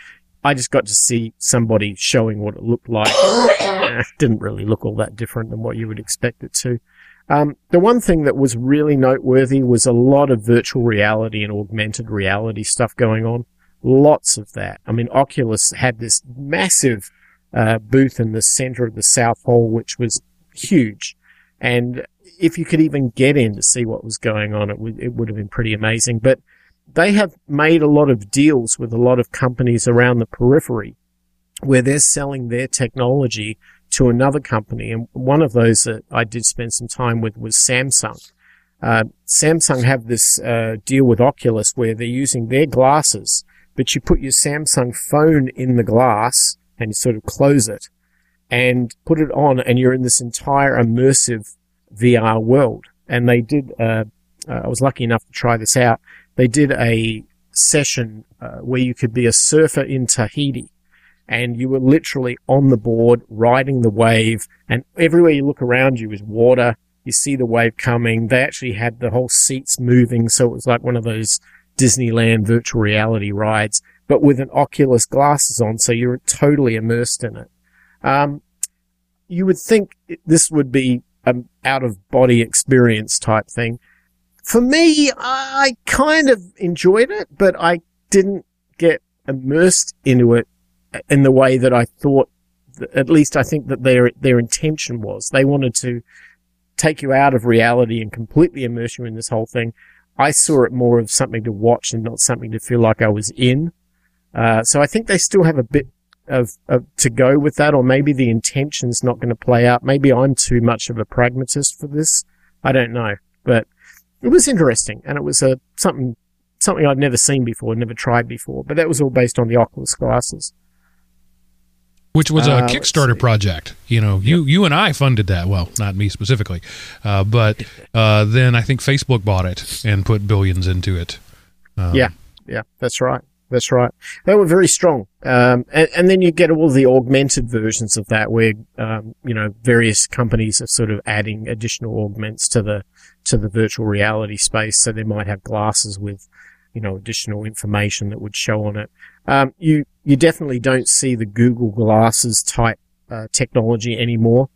I just got to see somebody showing what it looked like. it didn't really look all that different than what you would expect it to. Um, the one thing that was really noteworthy was a lot of virtual reality and augmented reality stuff going on. Lots of that. I mean, Oculus had this massive uh, booth in the center of the South Hall, which was huge. And if you could even get in to see what was going on, it would, it would have been pretty amazing. But they have made a lot of deals with a lot of companies around the periphery where they're selling their technology to another company. And one of those that I did spend some time with was Samsung. Uh, Samsung have this uh, deal with Oculus where they're using their glasses, but you put your Samsung phone in the glass and you sort of close it and put it on, and you're in this entire immersive VR world. And they did. Uh, uh, I was lucky enough to try this out. They did a session uh, where you could be a surfer in Tahiti and you were literally on the board riding the wave and everywhere you look around you is water. You see the wave coming. They actually had the whole seats moving. So it was like one of those Disneyland virtual reality rides, but with an Oculus glasses on. So you're totally immersed in it. Um, you would think this would be an out of body experience type thing. For me, I kind of enjoyed it, but I didn't get immersed into it in the way that I thought, at least I think that their, their intention was. They wanted to take you out of reality and completely immerse you in this whole thing. I saw it more of something to watch and not something to feel like I was in. Uh, so I think they still have a bit of, of, to go with that, or maybe the intention's not going to play out. Maybe I'm too much of a pragmatist for this. I don't know, but it was interesting, and it was a something something I'd never seen before, never tried before. But that was all based on the Oculus glasses which was a uh, Kickstarter project. You know, you yep. you and I funded that. Well, not me specifically, uh, but uh, then I think Facebook bought it and put billions into it. Um, yeah, yeah, that's right. That's right. They were very strong. Um, and, and, then you get all the augmented versions of that where, um, you know, various companies are sort of adding additional augments to the, to the virtual reality space. So they might have glasses with, you know, additional information that would show on it. Um, you, you definitely don't see the Google glasses type, uh, technology anymore.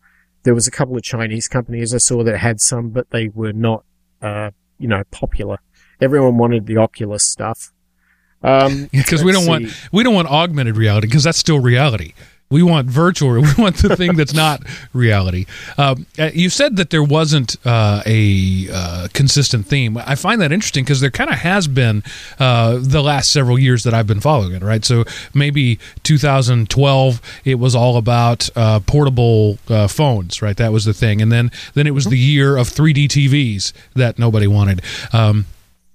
There was a couple of Chinese companies I saw that had some, but they were not, uh, you know, popular. Everyone wanted the Oculus stuff. Um, because we don't see. want we don't want augmented reality because that's still reality. We want virtual. We want the thing that's not reality. Um, uh, you said that there wasn't uh, a uh, consistent theme. I find that interesting because there kind of has been uh, the last several years that I've been following it. Right, so maybe 2012 it was all about uh, portable uh, phones. Right, that was the thing, and then then it was mm-hmm. the year of 3D TVs that nobody wanted. Um,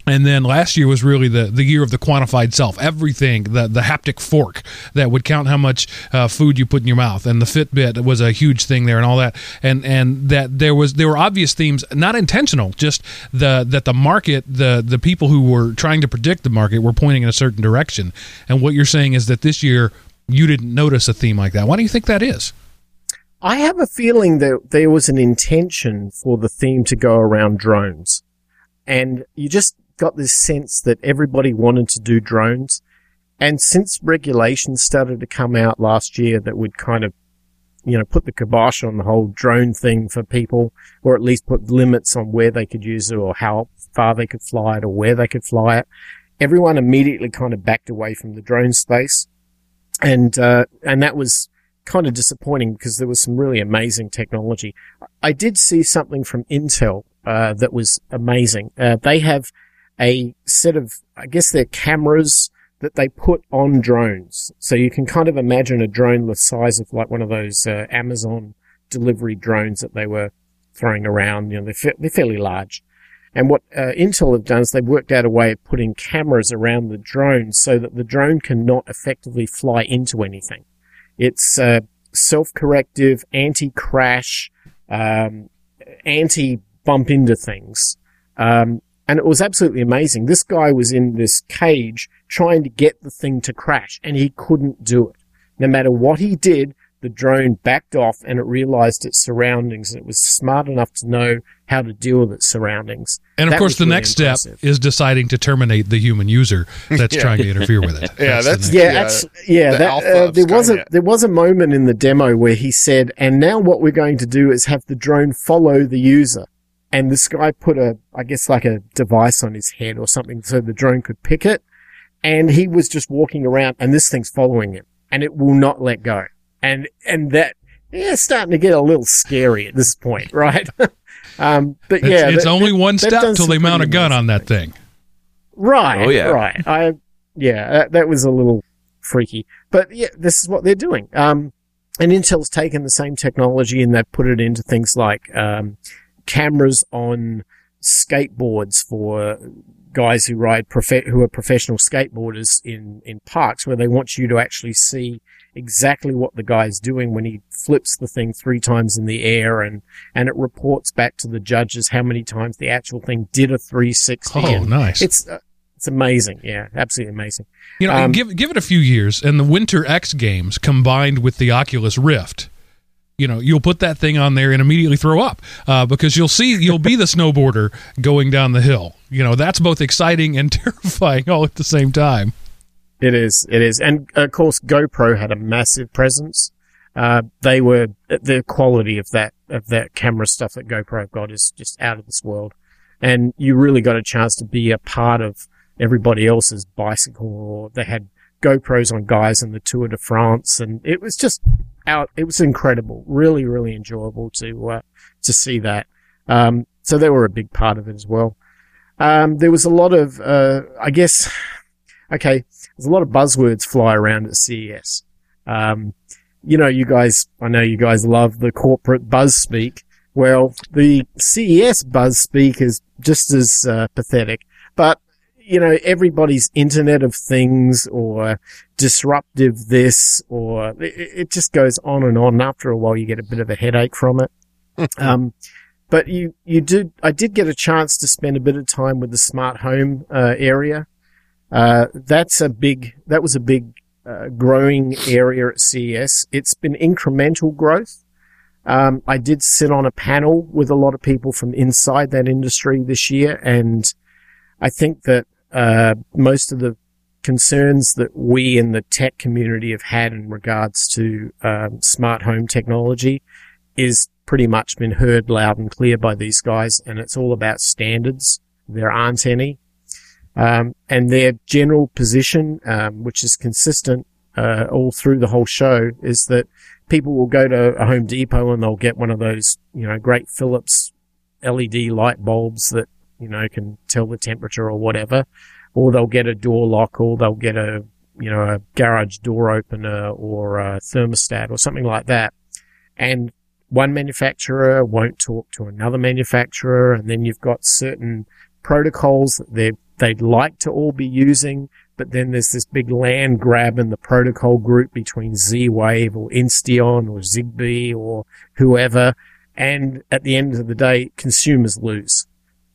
and then last year was really the, the year of the quantified self. Everything, the, the haptic fork that would count how much uh, food you put in your mouth, and the Fitbit was a huge thing there, and all that. And and that there was there were obvious themes, not intentional, just the that the market, the the people who were trying to predict the market were pointing in a certain direction. And what you're saying is that this year you didn't notice a theme like that. Why do you think that is? I have a feeling that there was an intention for the theme to go around drones, and you just got this sense that everybody wanted to do drones. And since regulations started to come out last year that would kind of, you know, put the kibosh on the whole drone thing for people, or at least put limits on where they could use it or how far they could fly it or where they could fly it, everyone immediately kind of backed away from the drone space. And, uh, and that was kind of disappointing because there was some really amazing technology. I did see something from Intel, uh, that was amazing. Uh, they have a set of, I guess they're cameras that they put on drones. So you can kind of imagine a drone the size of like one of those uh, Amazon delivery drones that they were throwing around. You know, they're, fa- they're fairly large. And what uh, Intel have done is they've worked out a way of putting cameras around the drone so that the drone cannot effectively fly into anything. It's uh, self-corrective, anti-crash, um, anti-bump into things. Um, and it was absolutely amazing. This guy was in this cage trying to get the thing to crash and he couldn't do it. No matter what he did, the drone backed off and it realized its surroundings and it was smart enough to know how to deal with its surroundings. And of That course, the really next impressive. step is deciding to terminate the human user that's Yeah. trying to interfere with it. Yeah, the that's- next- Yeah, Yeah, actually, yeah. the That, alpha uh, there was a there was a moment in the demo where he said, "And now what we're going to do is have the drone follow the user." And this guy put a, I guess, like a device on his head or something, so the drone could pick it. And he was just walking around, and this thing's following him, and it will not let go. And and that yeah, it's starting to get a little scary at this point, right? um, but It's, yeah, it's that- only one they've step done till some they mount a gun on amazing that thing. Right. Oh, yeah. Right. I, yeah, that, that was a little freaky, but yeah, this is what they're doing. Um, and Intel's taken the same technology and they've put it into things like, um, cameras on skateboards for guys who ride who are professional skateboarders in, in parks where they want you to actually see exactly what the guy's doing when he flips the thing three times in the air and, and it reports back to the judges how many times the actual thing did a 360. Oh, nice. it's uh, it's amazing. Yeah, absolutely amazing. You know, Um, give give it a few years, and the Winter X Games combined with the Oculus Rift, you know, you'll put that thing on there and immediately throw up uh, because you'll see you'll be the snowboarder going down the hill. You know, that's both exciting and terrifying all at the same time. It is. It is. And of course, GoPro had a massive presence. Uh, they were the quality of that of that camera stuff that GoPro have got is just out of this world. And you really got a chance to be a part of everybody else's bicycle. Or they had GoPros on guys in the Tour de France, and it was just out. It was incredible. Really, really enjoyable to uh, to see that. Um, so they were a big part of it as well. Um, there was a lot of, uh, I guess, okay, there's a lot of buzzwords fly around at CES. Um, you know, you guys, I know you guys love the corporate buzz speak. Well, the CES buzz speak is just as uh, pathetic, but you know, everybody's Internet of Things or disruptive this or it, it just goes on and on. After a while, you get a bit of a headache from it. um, but you, you did, I did get a chance to spend a bit of time with the smart home, uh, area. Uh, that's a big, that was a big, uh, growing area at CES. It's been incremental growth. Um, I did sit on a panel with a lot of people from inside that industry this year, and I think that uh, most of the concerns that we in the tech community have had in regards to um, smart home technology is pretty much been heard loud and clear by these guys, and it's all about standards. There aren't any. Um, and their general position, um, which is consistent uh, all through the whole show, is that people will go to a Home Depot and they'll get one of those, you know, great Philips LED light bulbs that, you know, can tell the temperature or whatever, or they'll get a door lock or they'll get a, you know, a garage door opener or a thermostat or something like that. And one manufacturer won't talk to another manufacturer. And then you've got certain protocols that they they'd like to all be using, but then there's this big land grab in the protocol group between Z-Wave or Insteon or Zigbee or whoever. And at the end of the day, consumers lose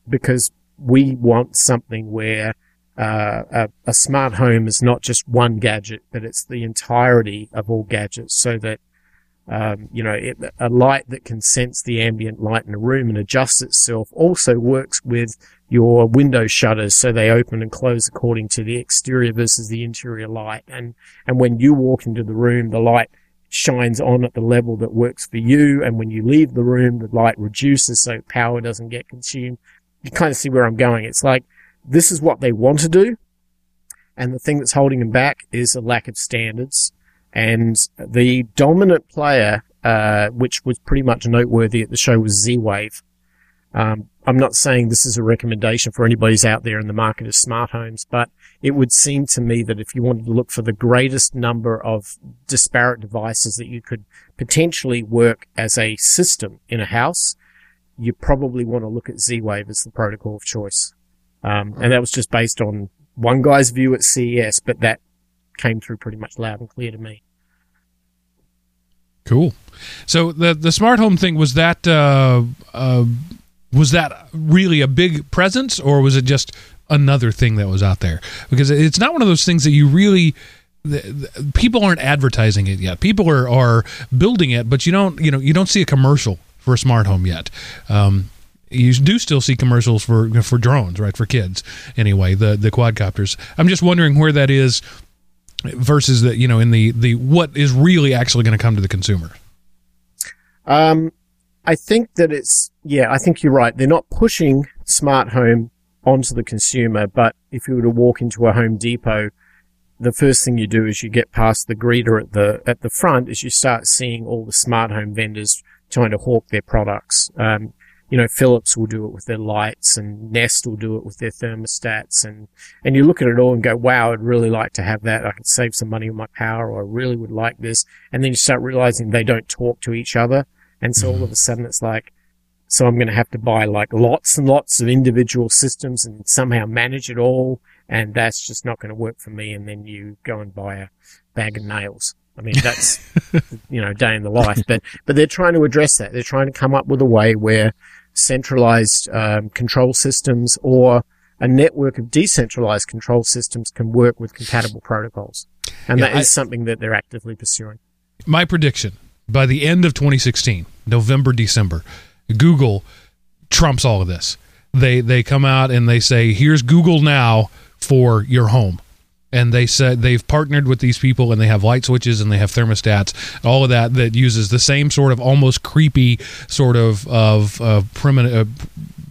because we want something where uh, a, a smart home is not just one gadget, but it's the entirety of all gadgets so that um, you know, it, a light that can sense the ambient light in a room and adjust itself also works with your window shutters so they open and close according to the exterior versus the interior light. And, and when you walk into the room, the light shines on at the level that works for you. And when you leave the room, the light reduces so power doesn't get consumed. You kind of see where I'm going. It's like, this is what they want to do. And the thing that's holding them back is a lack of standards. And the dominant player, uh, which was pretty much noteworthy at the show was Z-Wave. Um, I'm not saying this is a recommendation for anybody's out there in the market of smart homes, but it would seem to me that if you wanted to look for the greatest number of disparate devices that you could potentially work as a system in a house, you probably want to look at Z-Wave as the protocol of choice. Um, and that was just based on one guy's view at CES, but that came through pretty much loud and clear to me. Cool. So the the smart home thing was that uh, uh, was that really a big presence, or was it just another thing that was out there? Because it's not one of those things that you really the, the, people aren't advertising it yet. People are are building it, but you don't you know you don't see a commercial for a smart home yet. Um, you do still see commercials for for drones, right? For kids, anyway. The the quadcopters. I'm just wondering where that is versus the you know in the the what is really actually going to come to the consumer. Um, I think that it's yeah. I think you're right. They're not pushing smart home onto the consumer, but if you were to walk into a Home Depot, the first thing you do is you get past the greeter at the at the front, is you start seeing all the smart home vendors trying to hawk their products. Um, you know, Philips will do it with their lights and Nest will do it with their thermostats. And, and you look at it all and go, wow, I'd really like to have that. I could save some money on my power or I really would like this. And then you start realizing they don't talk to each other. And so all of a sudden it's like, so I'm going to have to buy like lots and lots of individual systems and somehow manage it all. And that's just not going to work for me. And then you go and buy a bag of nails. I mean, that's, you know, day in the life, but, but they're trying to address that. They're trying to come up with a way where centralized um, control systems or a network of decentralized control systems can work with compatible protocols. And Yeah, that is I- something that they're actively pursuing. My prediction by the end of 2016, November, December, Google trumps all of this. They they come out and they say, "Here's Google now for your home." And they said they've partnered with these people and they have light switches and they have thermostats, all of that that uses the same sort of almost creepy sort of of uh,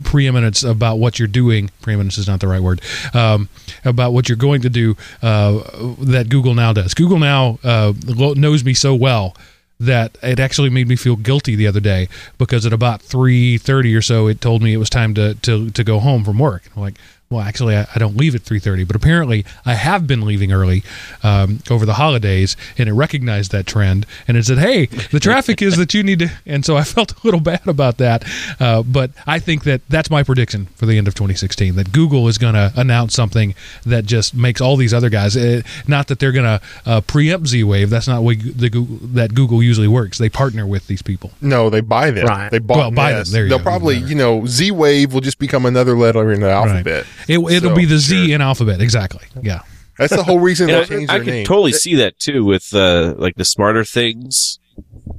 preeminence about what you're doing. Preeminence is not the right word. Um, about what you're going to do uh, that Google Now does. Google Now uh, knows me so well that it actually made me feel guilty the other day because at about 3.30 or so it told me it was time to, to, to go home from work i'm like well actually I, I don't leave at 3.30 but apparently i have been leaving early um, over the holidays and it recognized that trend and it said hey the traffic is that you need to and so i felt a little bad about that uh, but i think that that's my prediction for the end of 2016 that google is going to announce something that just makes all these other guys uh, not that they're going to uh, preempt z-wave that's not way the Google, that google usually works they partner with these people No, they buy them. Right. They bought Well, buy them. Nest. There you They'll go. probably, you know, Z Wave will just become another letter in the alphabet. It, it'll So, be the Z sure. in alphabet exactly yeah That's the whole reason And they changed I, I their could name. totally see that too with uh, like the SmartThings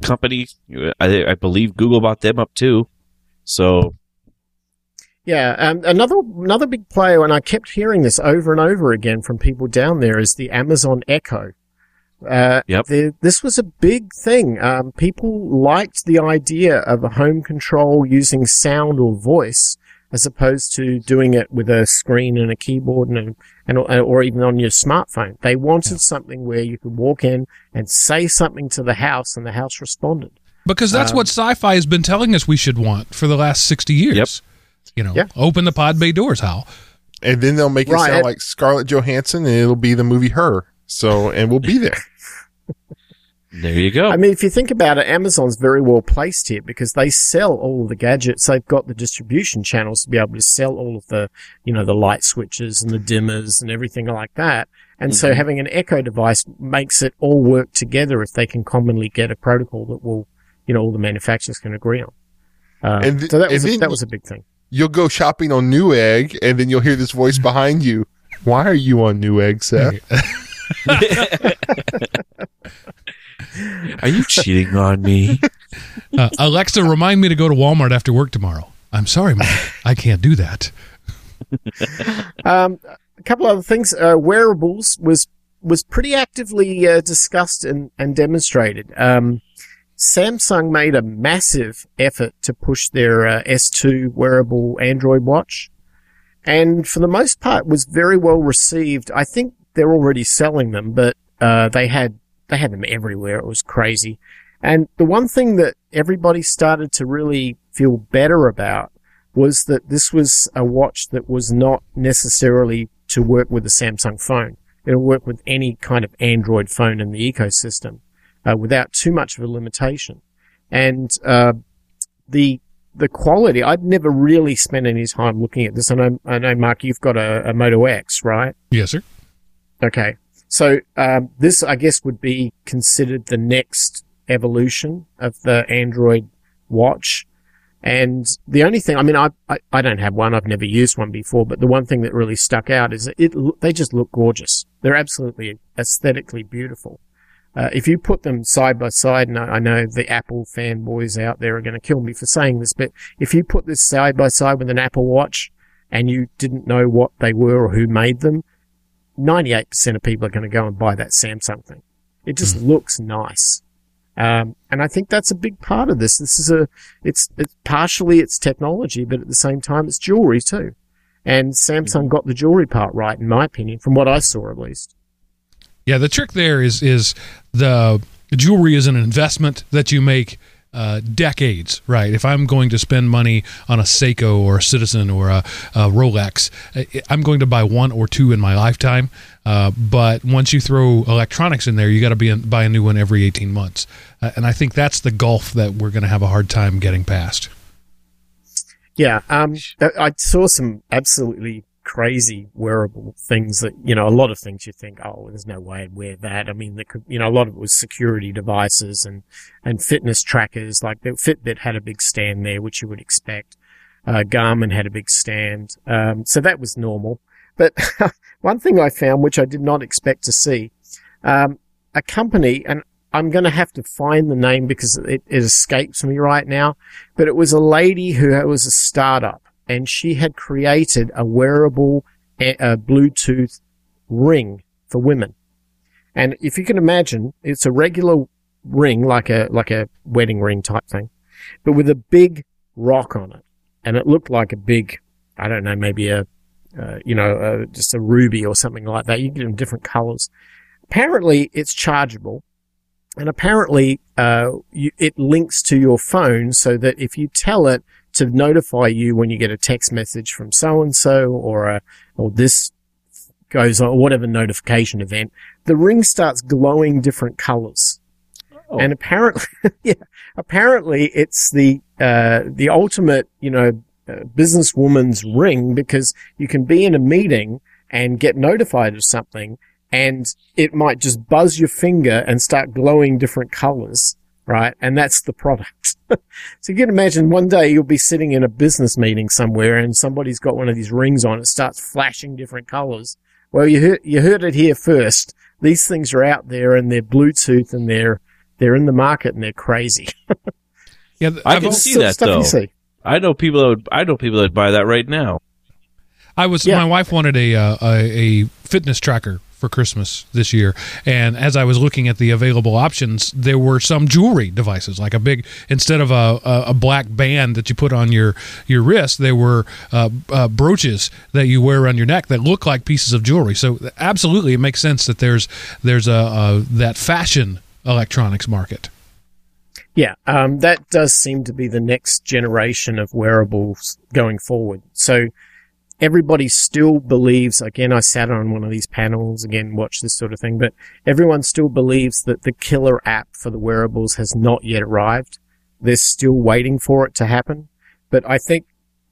company. I, I believe Google bought them up too. So Yeah, um, another another big player, and I kept hearing this over and over again from people down there, is the Amazon Echo. Uh, Yep. the- this was a big thing. Um, people liked the idea of a home control using sound or voice, as opposed to doing it with a screen and a keyboard and, a, and or even on your smartphone. They wanted something where you could walk in and say something to the house, and the house responded. because that's Um, what sci-fi has been telling us we should want for the last 60 years Yep. you know Yeah. open the pod bay doors hal and then they'll make it Right. sound like Scarlett Johansson, and it'll be the movie Her. So, and we'll be there. There you go. I mean, if you think about it, Amazon's very well placed here because they sell all of the gadgets. They've got the distribution channels to be able to sell all of the, you know, the light switches and the dimmers and everything like that. And so Mhm. having an Echo device makes it all work together if they can commonly get a protocol that will, you know, all the manufacturers can agree on. Uh, And th- so that and was, a, that was a big thing. You'll go shopping on Newegg, and then you'll hear this voice behind you. Why are you on Newegg, Seth? Are you cheating on me? uh, alexa remind me to go to walmart after work tomorrow i'm sorry mom i can't do that Um, a couple other things. Uh, wearables was was pretty actively uh, discussed and, and demonstrated. Um, Samsung made a massive effort to push their uh, S2 wearable Android watch, and for the most part was very well received. I think they're already selling them, but uh, they had they had them everywhere. It was crazy. And the one thing that everybody started to really feel better about was that this was a watch that was not necessarily to work with a Samsung phone. It'll work with any kind of Android phone in the ecosystem uh, without too much of a limitation. And uh, the the quality, I'd never really spent any time looking at this. I know, I know, Mark, you've got a, a Moto X, right? Yes, sir. Okay. So um, this, I guess, would be considered the next evolution of the Android watch. And the only thing, I mean, I, I, I don't have one. I've never used one before, but the one thing that really stuck out is it, they just look gorgeous. They're absolutely aesthetically beautiful. Uh, if you put them side by side, and I, I know the Apple fanboys out there are going to kill me for saying this, but if you put this side by side with an Apple Watch and you didn't know what they were or who made them, 98% of people are going to go and buy that Samsung thing. It just mm. looks nice. Um, and I think that's a big part of this. This is a, it's, it's partially it's technology, but at the same time it's jewelry too. And Samsung got the jewelry part right, in my opinion, from what I saw at least. Yeah, the trick there is is the jewelry is an investment that you make uh, decades, right? If I'm going to spend money on a Seiko or a Citizen or a, a Rolex, I'm going to buy one or two in my lifetime. Uh, but once you throw electronics in there, you got to be buy a new one every 18 months, uh, and I think that's the gulf that we're going to have a hard time getting past. Yeah, um, I saw some absolutely crazy wearable things that, you know, a lot of things you think, oh, there's no way I'd wear that. I mean, could, you know, a lot of it was security devices and, and fitness trackers. Like the Fitbit had a big stand there, which you would expect. Uh, Garmin had a big stand. Um, so that was normal. But one thing I found, which I did not expect to see, um, a company, and I'm going to have to find the name because it, it escapes me right now, but it was a lady who was a startup and she had created a wearable uh, Bluetooth ring for women. And if you can imagine, it's a regular ring, like a, like a wedding ring type thing, but with a big rock on it. And it looked like a big, I don't know, maybe a, uh, you know, just a ruby or something like that. You get them different colors. Apparently it's chargeable. And apparently, uh, you, it links to your phone so that if you tell it to notify you when you get a text message from so and so or a, or this goes on, whatever notification event, the ring starts glowing different colors. Oh. And apparently, yeah, apparently it's the, uh, the ultimate, you know, uh, businesswoman's ring because you can be in a meeting and get notified of something and it might just buzz your finger and start glowing different colors right? And that's the product. so you can imagine one day you'll be sitting in a business meeting somewhere and somebody's got one of these rings on. It starts flashing different colors. Well, you heard, you heard it here first. These things are out there and they're Bluetooth and they're, they're in the market and they're crazy. yeah, I I've can see that though. I know people that would, I know people that buy that right now. I was, yeah. my wife wanted a, uh, a, a fitness tracker for Christmas this year. And as I was looking at the available options, there were some jewelry devices, like a big instead of a, a, black band that you put on your your wrist, there were uh, uh, brooches that you wear around your neck that look like pieces of jewelry. So absolutely, it makes sense that there's there's a, a that fashion electronics market. Yeah, um, that does seem to be the next generation of wearables going forward. So everybody still believes, again, I sat on one of these panels, again, watch this sort of thing, but everyone still believes that the killer app for the wearables has not yet arrived. They're still waiting for it to happen. But I think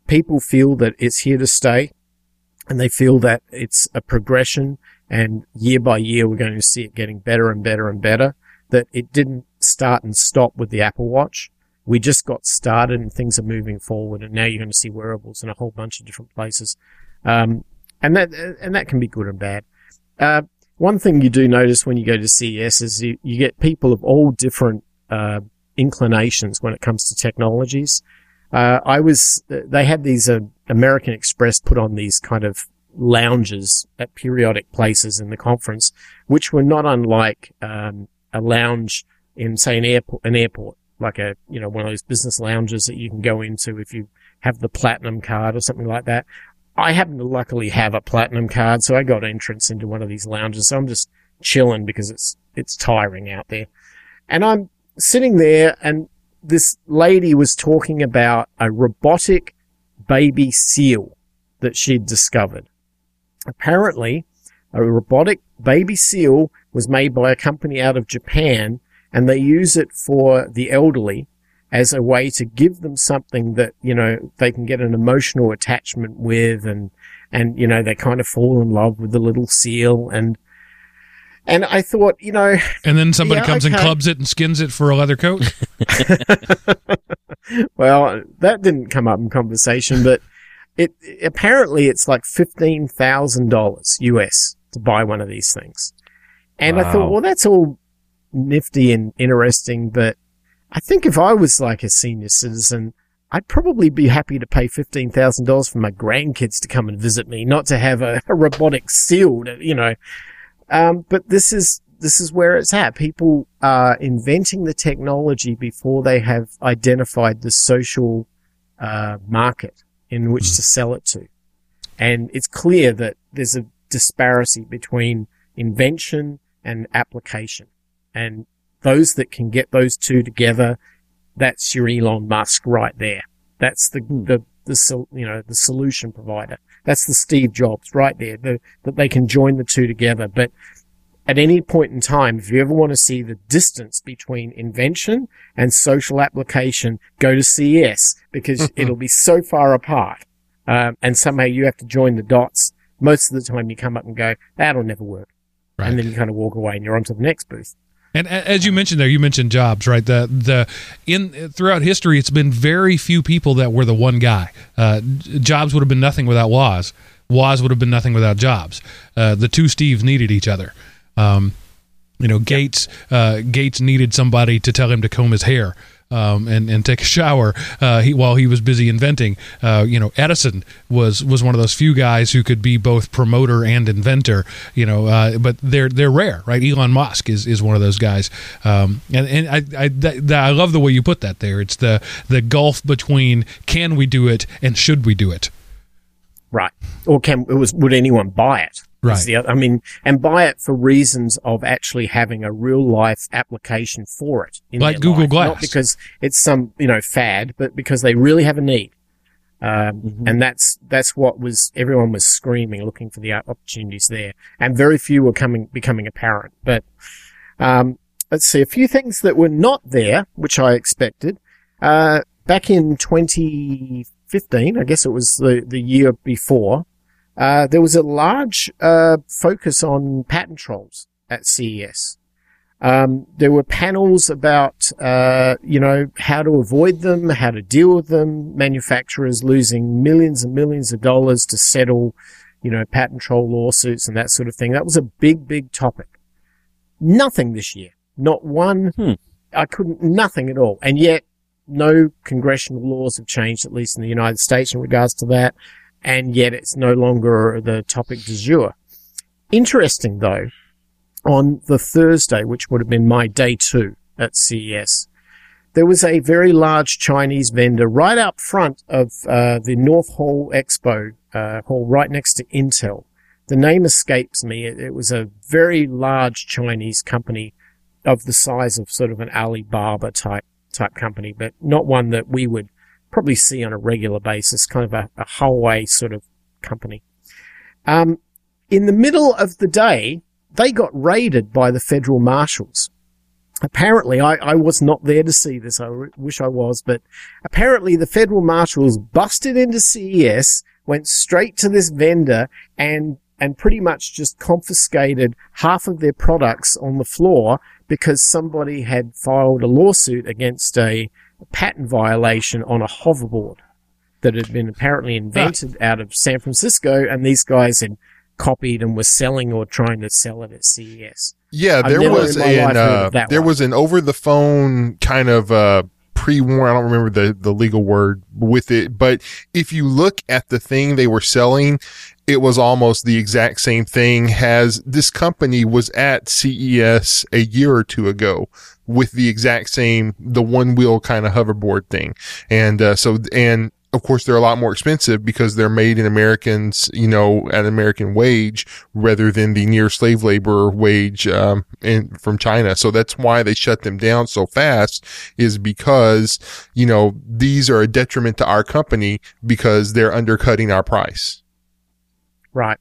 people feel that it's here to stay and they feel that it's a progression and year by year we're going to see it getting better and better and better. That it didn't start and stop with the Apple Watch we just got started and things are moving forward and now you're going to see wearables in a whole bunch of different places. Um, and that, and that can be good and bad. Uh, one thing you do notice when you go to CES is you, you get people of all different, uh, inclinations when it comes to technologies. Uh, I was, they had these, uh, American Express put on these kind of lounges at periodic places in the conference, which were not unlike, um, a lounge in, say, an airport, an airport like a, you know, one of those business lounges that you can go into if you have the platinum card or something like that. I happen to luckily have a platinum card, so I got entrance into one of these lounges. So I'm just chilling because it's, it's tiring out there. And I'm sitting there and this lady was talking about a robotic baby seal that she'd discovered. Apparently, a robotic baby seal was made by a company out of Japan and they use it for the elderly as a way to give them something that, you know, they can get an emotional attachment with and, and, you know, they kind of fall in love with the little seal and, and I thought, you know, And then somebody Yeah, comes and clubs it and skins it for a leather coat. well, that didn't come up in conversation, but it apparently it's like fifteen thousand dollars US to buy one of these things. And I thought, well, that's all nifty and interesting, but I think if I was like a senior citizen, I'd probably be happy to pay fifteen thousand dollars for my grandkids to come and visit me, not to have a, a robotic seal, to, you know. Um, but this is this is where it's at. People are inventing the technology before they have identified the social uh, market in which to sell it to, and it's clear that there's a disparity between invention and application, and those that can get those two together, that's your Elon Musk right there. That's the the the you know the solution provider. That's the Steve Jobs right there. The, that they can join the two together, but at any point in time, if you ever want to see the distance between invention and social application, go to CES because it'll be so far apart. Um, and somehow you have to join the dots. Most of the time you come up and go, that'll never work. Right. And then you kind of walk away and you're on to the next booth. And as you mentioned there, you mentioned Jobs, right? The the in throughout history, it's been very few people that were the one guy. Uh, Jobs would have been nothing without Woz. Woz would have been nothing without Jobs. Uh, the two Steves needed each other. Um, you know, Gates uh, Gates needed somebody to tell him to comb his hair. Um, and, and take a shower uh, he, while he was busy inventing. Uh, you know, Edison was was one of those few guys who could be both promoter and inventor. You know, uh, but they're they're rare, right? Elon Musk is, is one of those guys. Um, and and I I, that, that- I love the way you put that there. It's the the gulf between can we do it and should we do it. Right. Or can, it was, would anyone buy it? Right. the I mean, and buy it for reasons of actually having a real life application for it. in Like Google life. Glass. Not because it's some, you know, fad, but because they really have a need. Um, and that's, that's what was, everyone was screaming, looking for the opportunities there. And very few were coming, becoming apparent. But, um, let's see, a few things that were not there, which I expected. Uh, back in 2015, I guess it was the, the year before, uh, there was a large, uh, focus on patent trolls at CES. Um, there were panels about, uh, you know, how to avoid them, how to deal with them, manufacturers losing millions and millions of dollars to settle, you know, patent troll lawsuits and that sort of thing. That was a big, big topic. Nothing this year. Not one. Hmm. I couldn't, nothing at all. And yet, no congressional laws have changed, at least in the United States in regards to that. And yet it's no longer the topic du jour. Interesting though, on the Thursday, which would have been my day two at CES, there was a very large Chinese vendor right up front of uh, the North Hall Expo uh, hall, right next to Intel. The name escapes me. It, it was a very large Chinese company of the size of sort of an Alibaba type type company, but not one that we would probably see on a regular basis. Kind of a, a Huawei sort of company. Um, in the middle of the day, they got raided by the federal marshals. Apparently, I, I was not there to see this. I wish I was, but apparently the federal marshals busted into CES, went straight to this vendor and, and pretty much just confiscated half of their products on the floor because somebody had filed a lawsuit against a patent violation on a hoverboard that had been apparently invented out of San Francisco and these guys had copied and were selling or trying to sell it at CES. Yeah, I've there was in my life an uh, there one. was an over the phone kind of uh pre-warn. I don't remember the the legal word with it, but if you look at the thing they were selling, it was almost the exact same thing. Has this company was at CES a year or two ago with the exact same the one wheel kind of hoverboard thing, and uh, so and of course, they're a lot more expensive because they're made in Americans, you know, at American wage rather than the near slave labor wage, um, in, from China. So that's why they shut them down so fast is because, you know, these are a detriment to our company because they're undercutting our price. Right.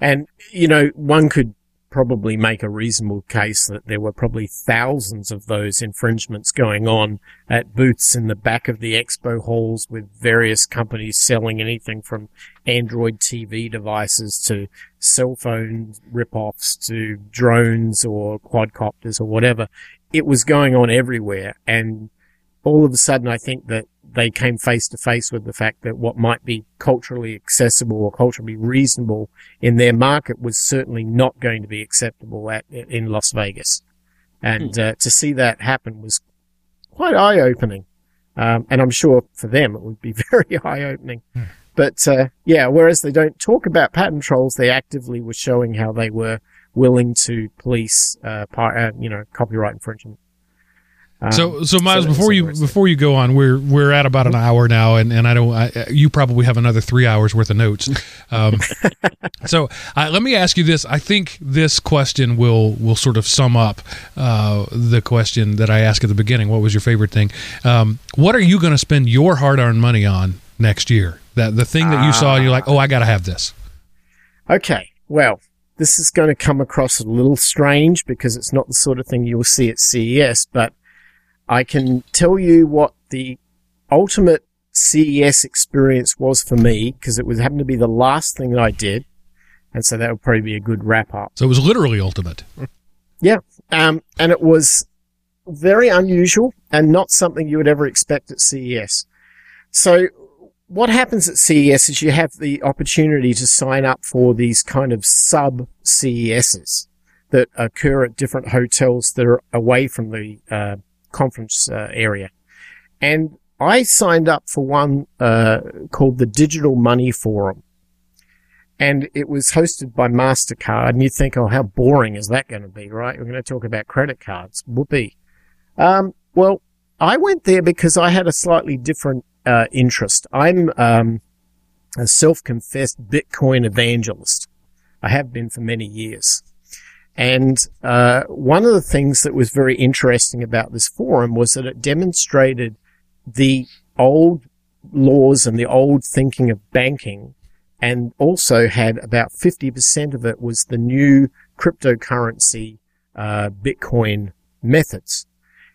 And, you know, one could probably make a reasonable case that there were probably thousands of those infringements going on at booths in the back of the expo halls with various companies selling anything from Android TV devices to cell phone rip-offs to drones or quadcopters or whatever. It was going on everywhere. And all of a sudden, I think that they came face to face with the fact that what might be culturally accessible or culturally reasonable in their market was certainly not going to be acceptable at in Las Vegas. And uh, to see that happen was quite eye opening. Um, and I'm sure for them it would be very eye opening. Hmm. But uh, yeah, whereas they don't talk about patent trolls, they actively were showing how they were willing to police, uh, uh, you know, copyright infringement. Um, So, so Miles, that- before you before you go on, we're we're at about an hour now, and, and I don't. I, you probably have another three hours worth of notes. Um, so uh, let me ask you this. I think this question will will sort of sum up uh, the question that I asked at the beginning. What was your favorite thing? Um, what are you going to spend your hard earned money on next year? That the thing that you saw, you're like, oh, I got to have this. Okay, well, this is going to come across a little strange because it's not the sort of thing you will see at CES, but I can tell you what the ultimate CES experience was for me because it was happened to be the last thing that I did. And so that would probably be a good wrap up. So it was literally ultimate. Yeah, um, and it was very unusual and not something you would ever expect at CES. So what happens at CES is you have the opportunity to sign up for these kind of sub CESs that occur at different hotels that are away from the uh, conference uh, area. And I signed up for one uh, called the Digital Money Forum. And it was hosted by MasterCard. And you think, oh, how boring is that going to be, right? We're going to talk about credit cards. Whoopee. Um, well, I went there because I had a slightly different uh, interest. I'm um, a self-confessed Bitcoin evangelist. I have been for many years. And uh, one of the things that was very interesting about this forum was that it demonstrated the old laws and the old thinking of banking, and also had about 50% of it was the new cryptocurrency uh, Bitcoin methods.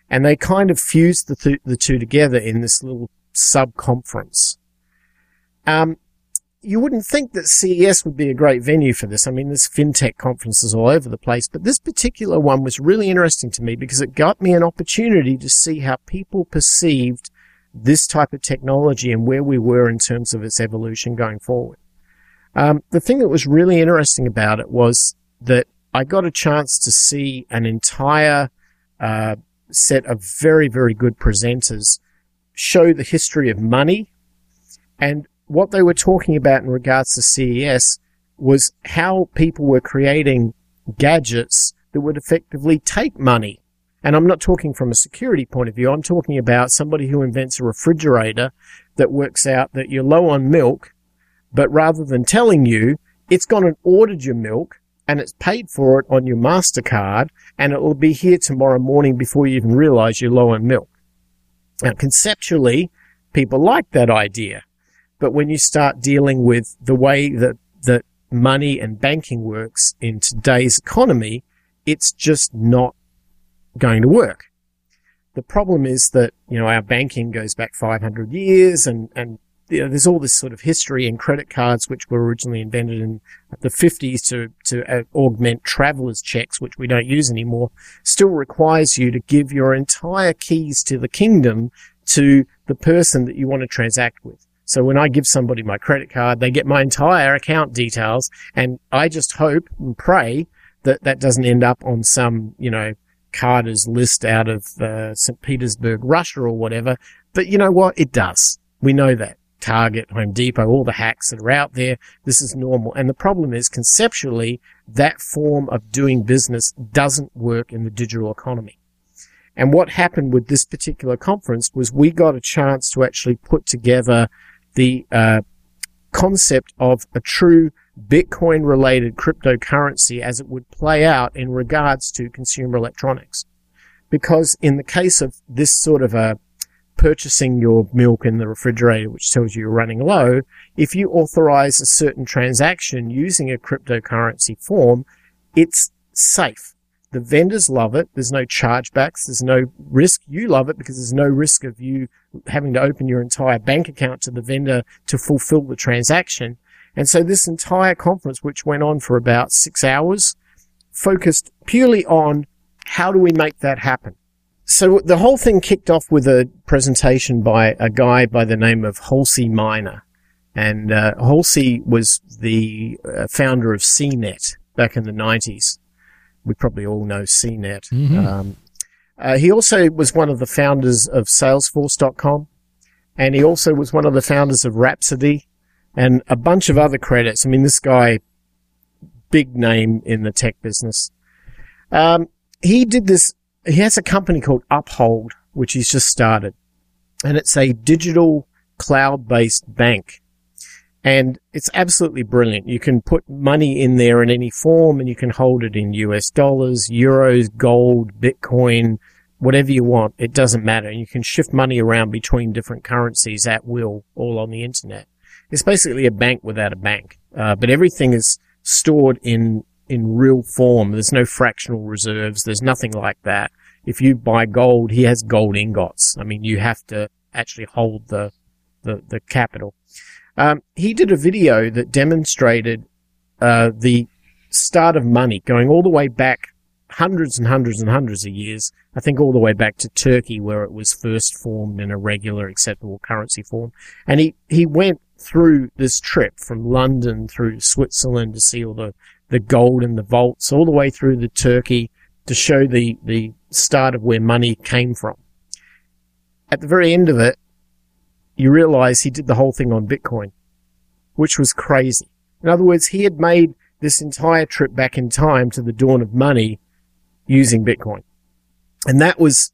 And they kind of fused the, th- the two together in this little sub conference. Um, you wouldn't think that CES would be a great venue for this. I mean, there's fintech conferences all over the place, but this particular one was really interesting to me because it got me an opportunity to see how people perceived this type of technology and where we were in terms of its evolution going forward. Um, the thing that was really interesting about it was that I got a chance to see an entire uh, set of very, very good presenters show the history of money and what they were talking about in regards to CES was how people were creating gadgets that would effectively take money. And I'm not talking from a security point of view. I'm talking about somebody who invents a refrigerator that works out that you're low on milk, but rather than telling you, it's gone and ordered your milk and it's paid for it on your MasterCard and it will be here tomorrow morning before you even realize you're low on milk. Now, conceptually, people like that idea. But when you start dealing with the way that, that money and banking works in today's economy, it's just not going to work. The problem is that, you know, our banking goes back 500 years and, and you know, there's all this sort of history and credit cards, which were originally invented in the 50s to, to uh, augment travelers checks, which we don't use anymore, still requires you to give your entire keys to the kingdom to the person that you want to transact with. So when I give somebody my credit card, they get my entire account details and I just hope and pray that that doesn't end up on some, you know, carder's list out of uh, St. Petersburg, Russia or whatever. But you know what? It does. We know that. Target, Home Depot, all the hacks that are out there. This is normal. And the problem is conceptually that form of doing business doesn't work in the digital economy. And what happened with this particular conference was we got a chance to actually put together the uh, concept of a true Bitcoin related cryptocurrency as it would play out in regards to consumer electronics. Because in the case of this sort of a purchasing your milk in the refrigerator, which tells you you're running low, if you authorize a certain transaction using a cryptocurrency form, it's safe. The vendors love it. There's no chargebacks. There's no risk. You love it because there's no risk of you having to open your entire bank account to the vendor to fulfill the transaction. And so this entire conference, which went on for about six hours, focused purely on how do we make that happen? So the whole thing kicked off with a presentation by a guy by the name of Halsey Minor. And uh, Halsey was the uh, founder of CNET back in the 90s. We probably all know CNET. Mhm. Um, uh, he also was one of the founders of Salesforce.com. And he also was one of the founders of Rhapsody and a bunch of other credits. I mean, this guy, big name in the tech business. Um, he did this. He has a company called Uphold, which he's just started, and it's a digital cloud-based bank. And it's absolutely brilliant. You can put money in there in any form and you can hold it in US dollars, euros, gold, Bitcoin, whatever you want. It doesn't matter. You can shift money around between different currencies at will, all on the internet. It's basically a bank without a bank. Uh, but everything is stored in, in real form. There's no fractional reserves. There's nothing like that. If you buy gold, he has gold ingots. I mean, you have to actually hold the, the, the capital. Um, he did a video that demonstrated, uh, the start of money going all the way back hundreds and hundreds and hundreds of years. I think all the way back to Turkey where it was first formed in a regular acceptable currency form. And he, he went through this trip from London through Switzerland to see all the, the gold in the vaults all the way through to Turkey to show the, the start of where money came from. At the very end of it, you realize he did the whole thing on Bitcoin, which was crazy. In other words, he had made this entire trip back in time to the dawn of money using Bitcoin. And that was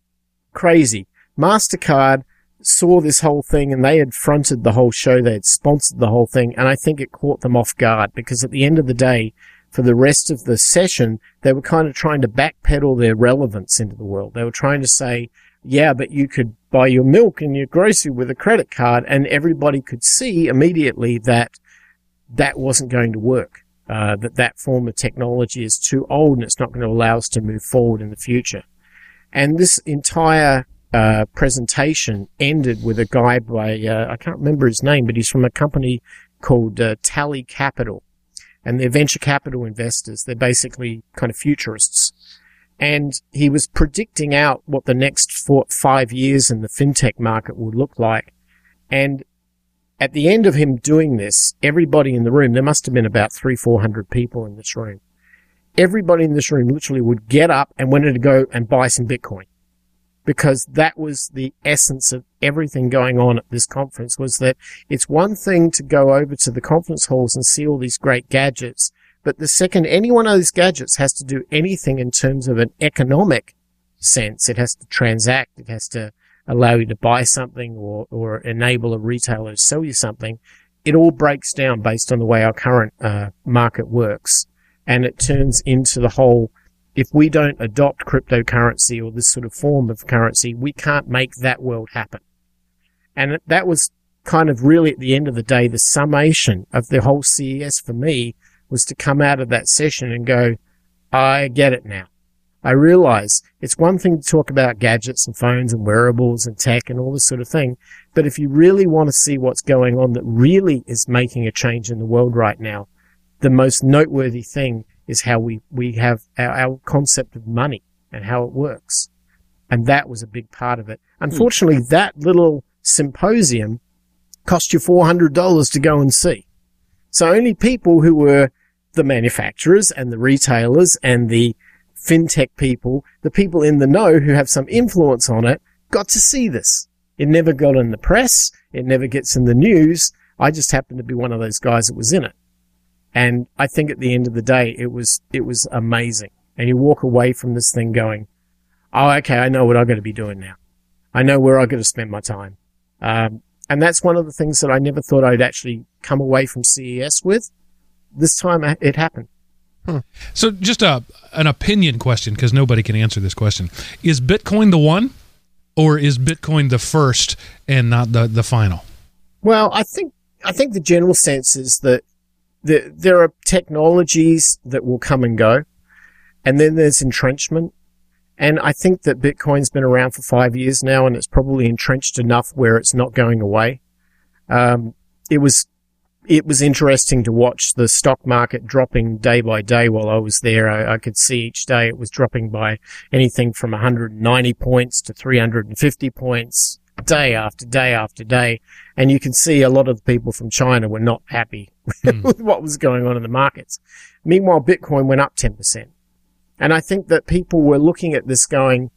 crazy. MasterCard saw this whole thing and they had fronted the whole show. They had sponsored the whole thing. And I think it caught them off guard because at the end of the day, for the rest of the session, they were kind of trying to backpedal their relevance into the world. They were trying to say, yeah, but you could buy your milk and your grocery with a credit card and everybody could see immediately that that wasn't going to work. Uh, that that form of technology is too old and it's not going to allow us to move forward in the future. And this entire uh, presentation ended with a guy by uh, I can't remember his name, but he's from a company called uh, Tally Capital, and they're venture capital investors. They're basically kind of futurists, and he was predicting out what the next four, five years in the fintech market would look like, and at the end of him doing this, everybody in the room, there must have been about three, four hundred people in this room. Everybody in this room literally would get up and wanted to go and buy some Bitcoin. Because that was the essence of everything going on at this conference was that it's one thing to go over to the conference halls and see all these great gadgets. But the second any one of these gadgets has to do anything in terms of an economic sense, it has to transact, it has to allow you to buy something or, or enable a retailer to sell you something, it all breaks down based on the way our current uh, market works. And it turns into the whole, if we don't adopt cryptocurrency or this sort of form of currency, we can't make that world happen. And that was kind of really at the end of the day, the summation of the whole CES for me was to come out of that session and go, I get it now. I realize it's one thing to talk about gadgets and phones and wearables and tech and all this sort of thing. But if you really want to see what's going on that really is making a change in the world right now, the most noteworthy thing is how we, we have our, our concept of money and how it works. And that was a big part of it. Hmm. Unfortunately, that little symposium cost you $400 to go and see. So only people who were the manufacturers and the retailers and the fintech people, the people in the know who have some influence on it, got to see this. It never got in the press. It never gets in the news. I just happened to be one of those guys that was in it. And I think at the end of the day, it was, it was amazing. And you walk away from this thing going, Oh, okay. I know what I'm going to be doing now. I know where I'm going to spend my time. Um, And that's one of the things that I never thought I'd actually come away from CES with. This time it happened. So, just a an opinion question because nobody can answer this question: Is Bitcoin the one, or is Bitcoin the first and not the the final? Well, I think I think the general sense is that the, there are technologies that will come and go, and then there's entrenchment. And I think that Bitcoin's been around for five years now, and it's probably entrenched enough where it's not going away. Um, it was it was interesting to watch the stock market dropping day by day while I was there. I, I, could see each day it was dropping by anything from 190 points to 350 points day after day after day. And you can see a lot of the people from China were not happy mm. with what was going on in the markets. Meanwhile, Bitcoin went up 10%. And I think that people were looking at this going,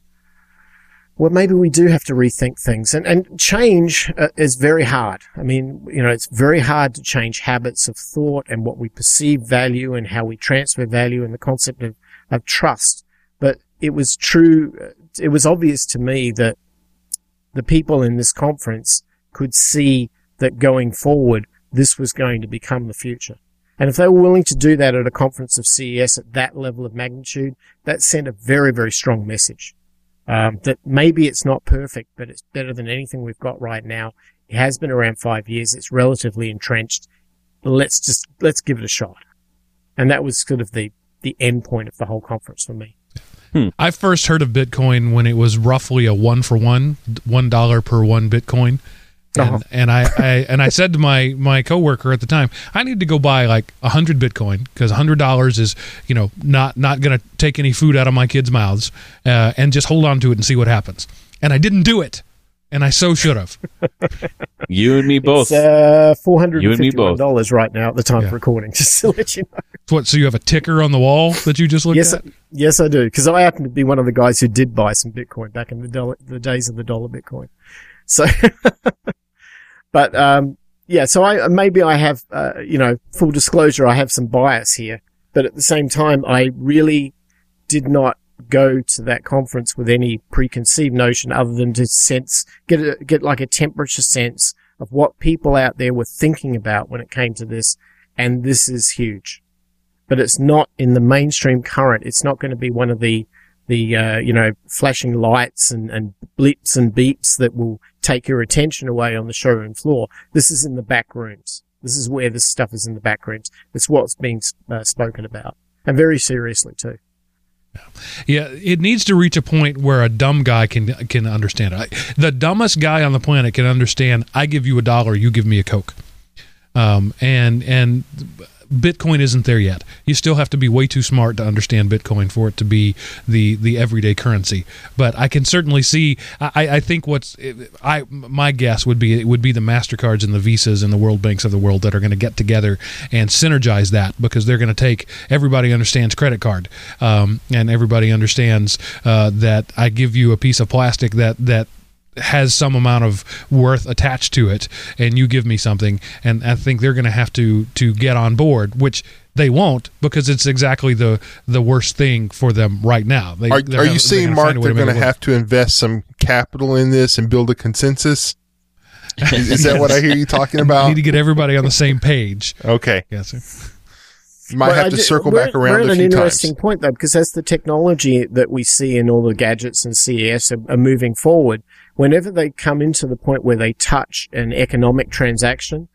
well, maybe we do have to rethink things. And, and change uh, is very hard. I mean, you know, it's very hard to change habits of thought and what we perceive value and how we transfer value and the concept of, of trust. But it was true. Uh, it was obvious to me that the people in this conference could see that going forward, this was going to become the future. And if they were willing to do that at a conference of CES at that level of magnitude, that sent a very, very strong message. Um, that maybe it's not perfect, but it's better than anything we've got right now. It has been around five years. It's relatively entrenched. Let's just, let's give it a shot. And that was sort of the, the end point of the whole conference for me. Hmm. I first heard of Bitcoin when it was roughly a one for one, one dollar per one Bitcoin. And, uh-huh. and I, I, and I said to my my coworker at the time, I need to go buy like a hundred Bitcoin because a hundred dollars is you know not not going to take any food out of my kids' mouths, uh, and just hold on to it and see what happens. And I didn't do it, and I so should have. you and me both. It's, uh, four hundred and fifty-one dollars right now at the time yeah. of recording. Just to let you know. What? So you have a ticker on the wall that you just looked yes, at? I, yes, I do. Because I happen to be one of the guys who did buy some Bitcoin back in the dollar, the days of the dollar Bitcoin. So. But um, yeah, so I maybe I have uh, you know full disclosure, I have some bias here, but at the same time, I really did not go to that conference with any preconceived notion other than to sense get a, get like a temperature sense of what people out there were thinking about when it came to this, and this is huge. But it's not in the mainstream current. It's not going to be one of the the uh, you know flashing lights and, and blips and beeps that will take your attention away on the showroom floor. This is in the back rooms. This is where this stuff is in the back rooms. It's what's being uh, spoken about, and very seriously too. Yeah, it needs to reach a point where a dumb guy can can understand it. The dumbest guy on the planet can understand. I give you a dollar, you give me a coke, um, and and Bitcoin isn't there yet. You still have to be way too smart to understand Bitcoin for it to be the the everyday currency. But I can certainly see. I, I think what's I my guess would be it would be the Mastercards and the Visas and the World Banks of the world that are going to get together and synergize that because they're going to take everybody understands credit card um, and everybody understands uh, that I give you a piece of plastic that that has some amount of worth attached to it and you give me something and I think they're going to have to to get on board which they won't because it's exactly the the worst thing for them right now. They, are, are you saying, Mark, they're going to have to invest some capital in this and build a consensus? is, is that what I hear you talking about? need to get everybody on the same page. Okay. Yes, sir. You might well, have to circle back around. We're at an interesting times. point though, because as the technology that we see in all the gadgets and CES are, are moving forward, whenever they come into the point where they touch an economic transaction,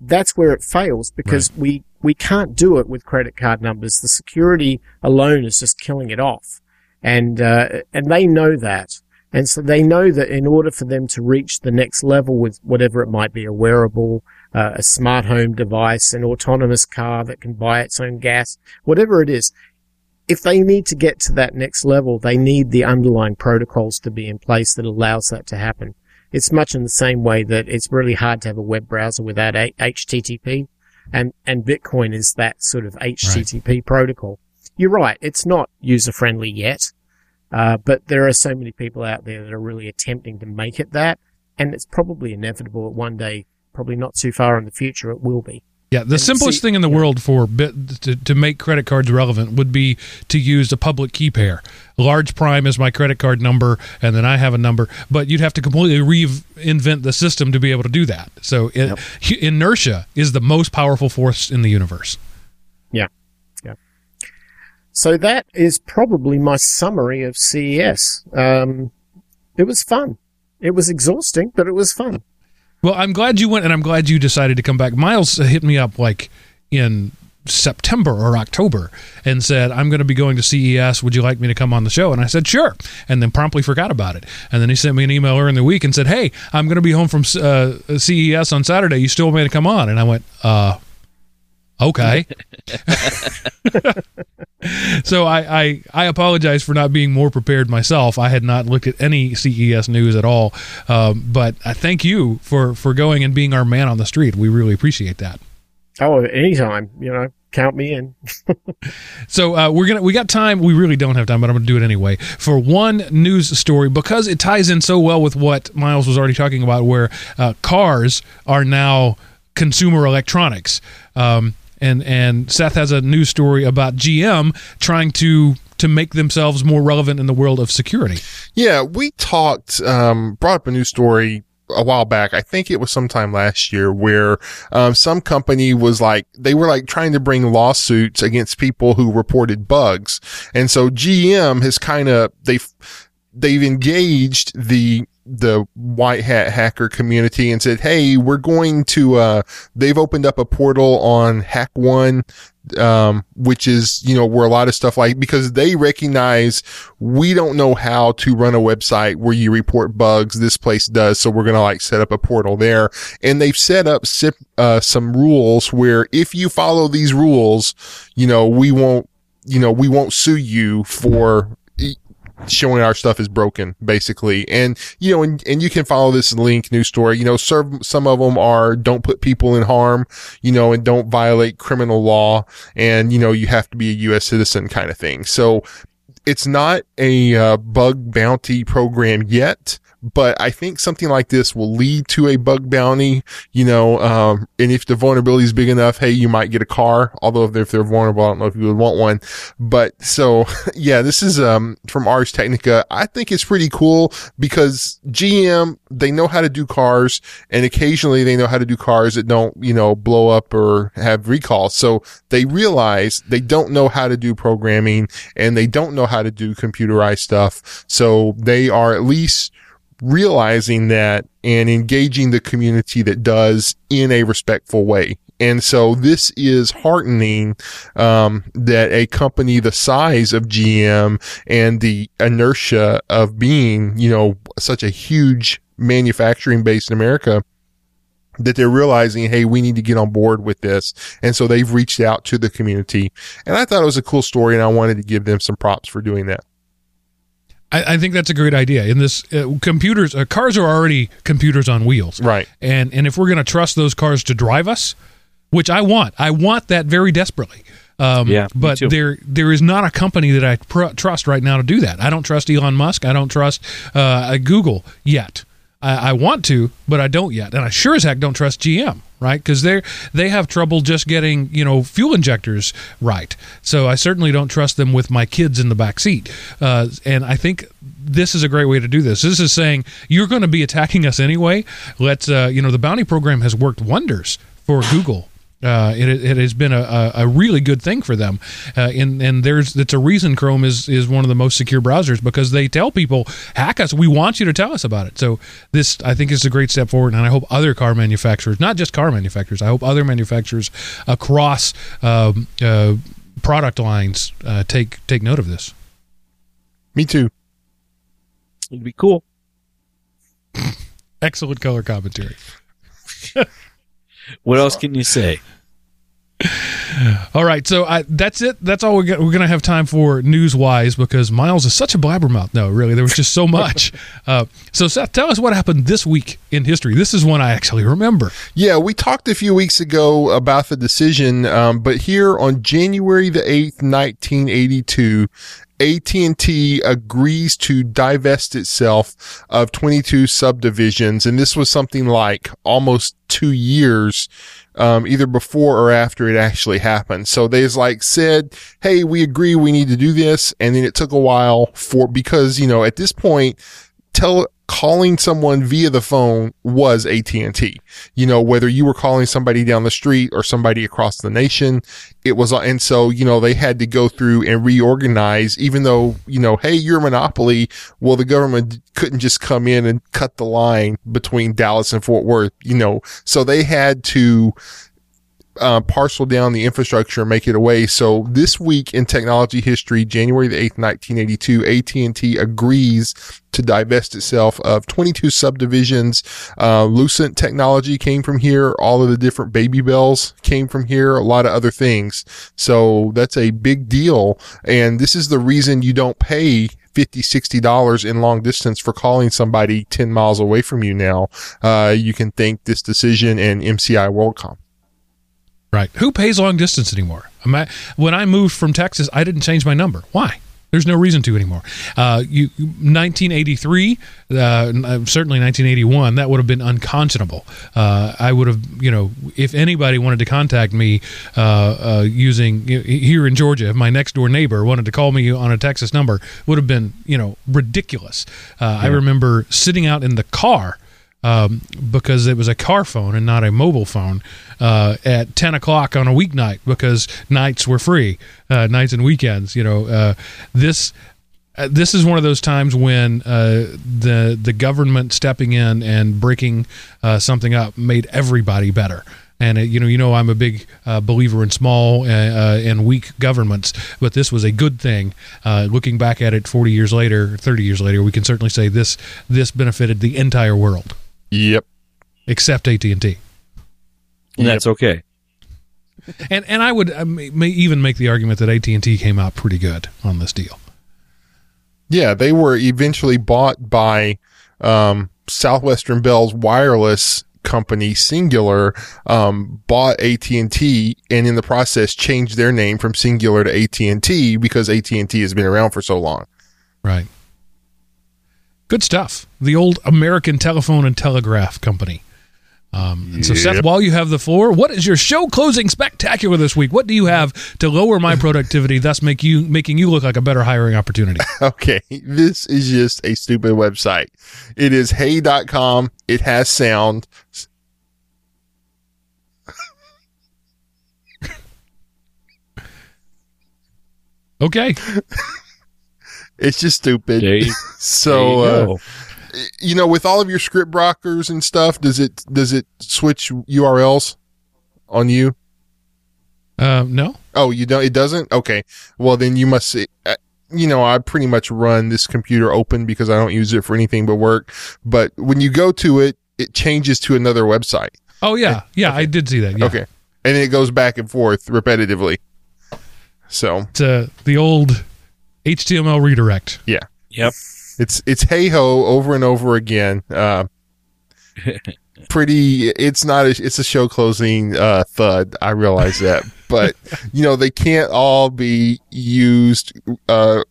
that's where it fails because right. we, we can't do it with credit card numbers. The security alone is just killing it off. And, uh, and they know that. And so they know that in order for them to reach the next level with whatever it might be, a wearable, uh, a smart home device, an autonomous car that can buy its own gas, whatever it is, if they need to get to that next level, they need the underlying protocols to be in place that allows that to happen. It's much in the same way that it's really hard to have a web browser without HTTP, and and Bitcoin is that sort of HTTP right. protocol. You're right; it's not user friendly yet, uh, but there are so many people out there that are really attempting to make it that, and it's probably inevitable that one day, probably not too far in the future, it will be. Yeah, the And simplest see- thing in the world for bit, to, to make credit cards relevant would be to use a public key pair. Large Prime is my credit card number, and then I have a number. But you'd have to completely reinvent the system to be able to do that. So it, hu- inertia is the most powerful force in the universe. Yeah. Yeah. So that is probably my summary of CES. Um, it was fun. It was exhausting, but it was fun. Well, I'm glad you went, and I'm glad you decided to come back. Miles hit me up like in September or October and said, I'm going to be going to CES. Would you like me to come on the show? And I said, sure. And then promptly forgot about it. And then he sent me an email earlier in the week and said, Hey, I'm going to be home from uh, CES on Saturday. You still want me to come on? And I went, uh, okay. so I, I I apologize for not being more prepared myself. I had not looked at any CES news at all, um, but I thank you for for going and being our man on the street. We really appreciate that. Oh, anytime, you know, count me in. So uh, we're gonna we got time. We really don't have time, but I'm gonna do it anyway for one news story because it ties in so well with what Miles was already talking about, where uh, cars are now consumer electronics. Um, and and Seth has a news story about GM trying to to make themselves more relevant in the world of security. Yeah, we talked, um, brought up a new story a while back. I think it was sometime last year where, um, some company was like, they were like trying to bring lawsuits against people who reported bugs. And so GM has kind of, they've, they've engaged the, the white hat hacker community and said, Hey, we're going to, uh, they've opened up a portal on HackerOne um, which is, you know, where a lot of stuff like, because they recognize we don't know how to run a website where you report bugs. This place does. So we're going to like set up a portal there. And they've set up uh, some rules where if you follow these rules, you know, we won't, you know, we won't sue you for showing our stuff is broken, basically. And, you know, and, and you can follow this link news story, you know, serve, some of them are don't put people in harm, you know, and don't violate criminal law. And, you know, you have to be a U.S. citizen kind of thing. So it's not a uh, bug bounty program yet. But I think something like this will lead to a bug bounty, you know, um, and if the vulnerability is big enough, hey, you might get a car. Although if they're, if they're vulnerable, I don't know if you would want one. But so, yeah, this is, um, from Ars Technica. I think it's pretty cool because GM, they know how to do cars and occasionally they know how to do cars that don't, you know, blow up or have recalls. So they realize they don't know how to do programming and they don't know how to do computerized stuff. So they are at least realizing that and engaging the community that does in a respectful way. And so this is heartening, um, that a company the size of GM and the inertia of being, you know, such a huge manufacturing base in America that they're realizing, hey, we need to get on board with this. And so they've reached out to the community. And I thought it was a cool story and I wanted to give them some props for doing that. I, I think that's a great idea. In this, uh, computers, uh, cars are already computers on wheels, Right. and and if we're going to trust those cars to drive us, which I want, I want that very desperately. Um, Yeah, but too. there there is not a company that I pr- trust right now to do that. I don't trust Elon Musk. I don't trust uh, Google yet. I, I want to, but I don't yet, and I sure as heck don't trust GM. Right, because they they have trouble just getting you know fuel injectors right. So I certainly don't trust them with my kids in the back seat. Uh, and I think this is a great way to do this. This is saying you're going to be attacking us anyway. Let's uh, you know the bounty program has worked wonders for Google. Uh, it, it has been a, a, a really good thing for them, uh, and and there's it's a reason Chrome is is one of the most secure browsers because they tell people hack us. We want you to tell us about it. So this I think is a great step forward, and I hope other car manufacturers, not just car manufacturers, I hope other manufacturers across um, uh, product lines uh, take take note of this. Me too. It'd be cool. Excellent color commentary. What else can you say? All right, so I, that's it. That's all we're, we're going to have time for news wise because Miles is such a blabbermouth. No, really, there was just so much. uh, so, Seth, tell us what happened this week in history. This is one I actually remember. Yeah, we talked a few weeks ago about the decision, um, but here on January the 8th, 1982, AT&T agrees to divest itself of 22 subdivisions. And this was something like almost two years, um, either before or after it actually happened. So they's like said, Hey, we agree we need to do this. And then it took a while for, because, you know, at this point, tell, calling someone via the phone was AT&T. You know, whether you were calling somebody down the street or somebody across the nation, it was, and so, you know, they had to go through and reorganize, even though, you know, hey, you're a monopoly. Well, the government couldn't just come in and cut the line between Dallas and Fort Worth, you know, so they had to, uh, parcel down the infrastructure and make it away. So this week in technology history, January the 8th, 1982, AT&T agrees to divest itself of 22 subdivisions. Uh, Lucent technology came from here. All of the different baby bells came from here. A lot of other things. So that's a big deal. And this is the reason you don't pay 50 $60 in long distance for calling somebody 10 miles away from you now. Uh, you can thank this decision and MCI WorldCom. Right. Who pays long distance anymore? When I moved from Texas, I didn't change my number. Why? There's no reason to anymore. Uh, you, 1983, uh, certainly 1981, that would have been unconscionable. Uh, I would have, you know, if anybody wanted to contact me uh, uh, using here in Georgia, if my next door neighbor wanted to call me on a Texas number, would have been, you know, ridiculous. Uh, yeah. I remember sitting out in the car um, because it was a car phone and not a mobile phone uh, at 10 o'clock on a weeknight because nights were free, uh, nights and weekends. You know, uh, this. Uh, this is one of those times when uh, the the government stepping in and breaking uh, something up made everybody better. And you know, you know, I'm a big believer in small and weak governments, but this was a good thing. looking back at it, 40 years later, 30 years later, we can certainly say this this benefited the entire world. Yep. Except AT and T. And that's okay. And and I would I may even make the argument that AT and T came out pretty good on this deal. Yeah, they were eventually bought by um, Southwestern Bell's wireless company Cingular um, bought AT&T and in the process changed their name from Cingular to AT&T because AT&T has been around for so long. Right. Good stuff. The old American Telephone and Telegraph Company. Um, and so, Seth, while you have the floor, what is your show closing spectacular this week? What do you have to lower my productivity, thus make you making you look like a better hiring opportunity? Okay, this is just a stupid website. It is hey.com. It has sound. okay. It's just stupid. You, so, you, uh, you know, with all of your script blockers and stuff, does it does it switch URLs on you? Uh, no. Oh, you don't. It doesn't. Okay. Well, then you must. Uh, you know, I pretty much run this computer open because I don't use it for anything but work. But when you go to it, it changes to another website. Oh yeah, and, yeah, okay. I did see that. Yeah. Okay, and it goes back and forth repetitively. So it's uh, the old HTML redirect. Yeah. Yep. It's it's hey ho over and over again. Uh, pretty. It's not. A, it's a show closing uh, thud. I realize that, but you know they can't all be used. Uh,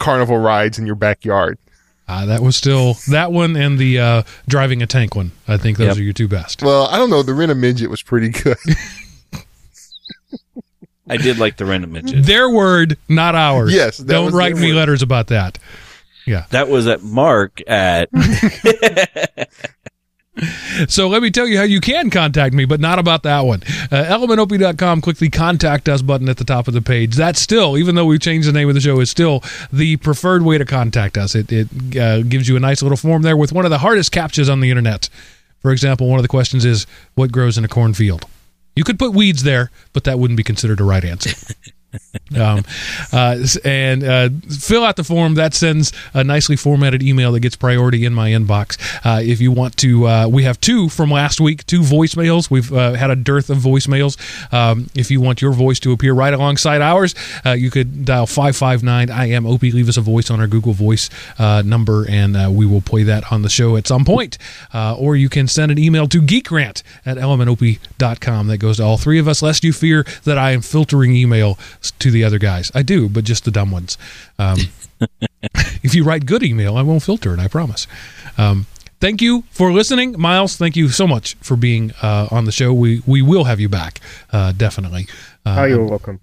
carnival rides in your backyard. Uh, that was still that one and the uh, driving a tank one. I think those yep. are your two best. Well, I don't know. The rent a midget was pretty good. I did like the random midget. Their word, not ours. Yes. Don't write me word. letters about that. Yeah. That was at Mark at. so let me tell you how you can contact me, but not about that one. Uh, elementop.com, click the contact us button at the top of the page. That's still, even though we've changed the name of the show, is still the preferred way to contact us. It, it uh, gives you a nice little form there with one of the hardest captchas on the internet. For example, one of the questions is, what grows in a cornfield? You could put weeds there, but that wouldn't be considered a right answer. um, uh, and uh, fill out the form. That sends a nicely formatted email that gets priority in my inbox. Uh, if you want to uh, we have two from last week two voicemails. We've uh, had a dearth of voicemails. Um, if you want your voice to appear right alongside ours uh, you could dial 559 i am opie leave us a voice on our google voice number and we will play that on the show at some point. Or you can send an email to geekrant at elementop.com that goes to all three of us lest you fear that i am filtering email to the other guys. I do, but just the dumb ones. Um, if you write good email, I won't filter it. I promise. Um, thank you for listening, Miles. Thank you so much for being uh, on the show. We we will have you back, uh, definitely. Uh, Oh, you're welcome.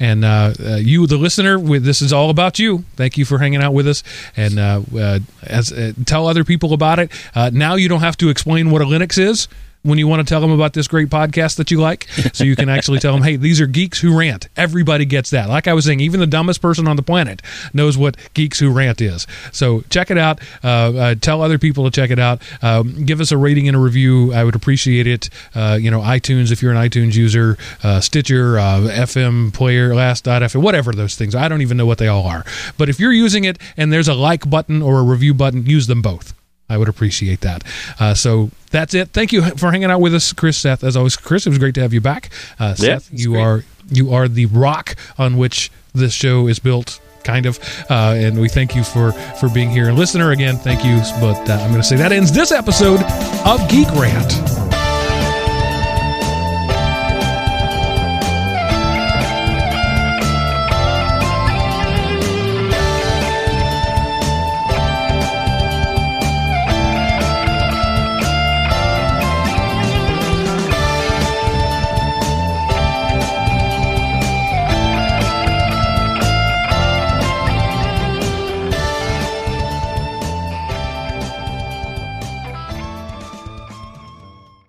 and uh, uh, you, the listener, with this is all about you. Thank you for hanging out with us, and uh, uh, as uh, tell other people about it. Uh, now you don't have to explain what a Linux is when you want to tell them about this great podcast that you like. So you can actually tell them, "Hey, these are geeks who rant." Everybody gets that. Like I was saying, even the dumbest person on the planet knows what geeks who rant is. So check it out. Uh, uh, tell other people to check it out. Um, give us a rating and a review. I would appreciate it. Uh, you know, iTunes if you're an iTunes user, uh, Stitcher, uh, FM player, Last.fm, whatever those things. I don't even know what they all are. But if you're using it and there's a like button or a review button, use them both. I would appreciate that. Uh, so that's it. Thank you for hanging out with us, Chris. Seth, as always, Chris. It was great to have you back. Uh, Yeah, Seth, you great. are you are the rock on which this show is built. Kind of, uh, and we thank you for for being here. And listener, again, thank you. But uh, I'm going to say that ends this episode of Geek Rant.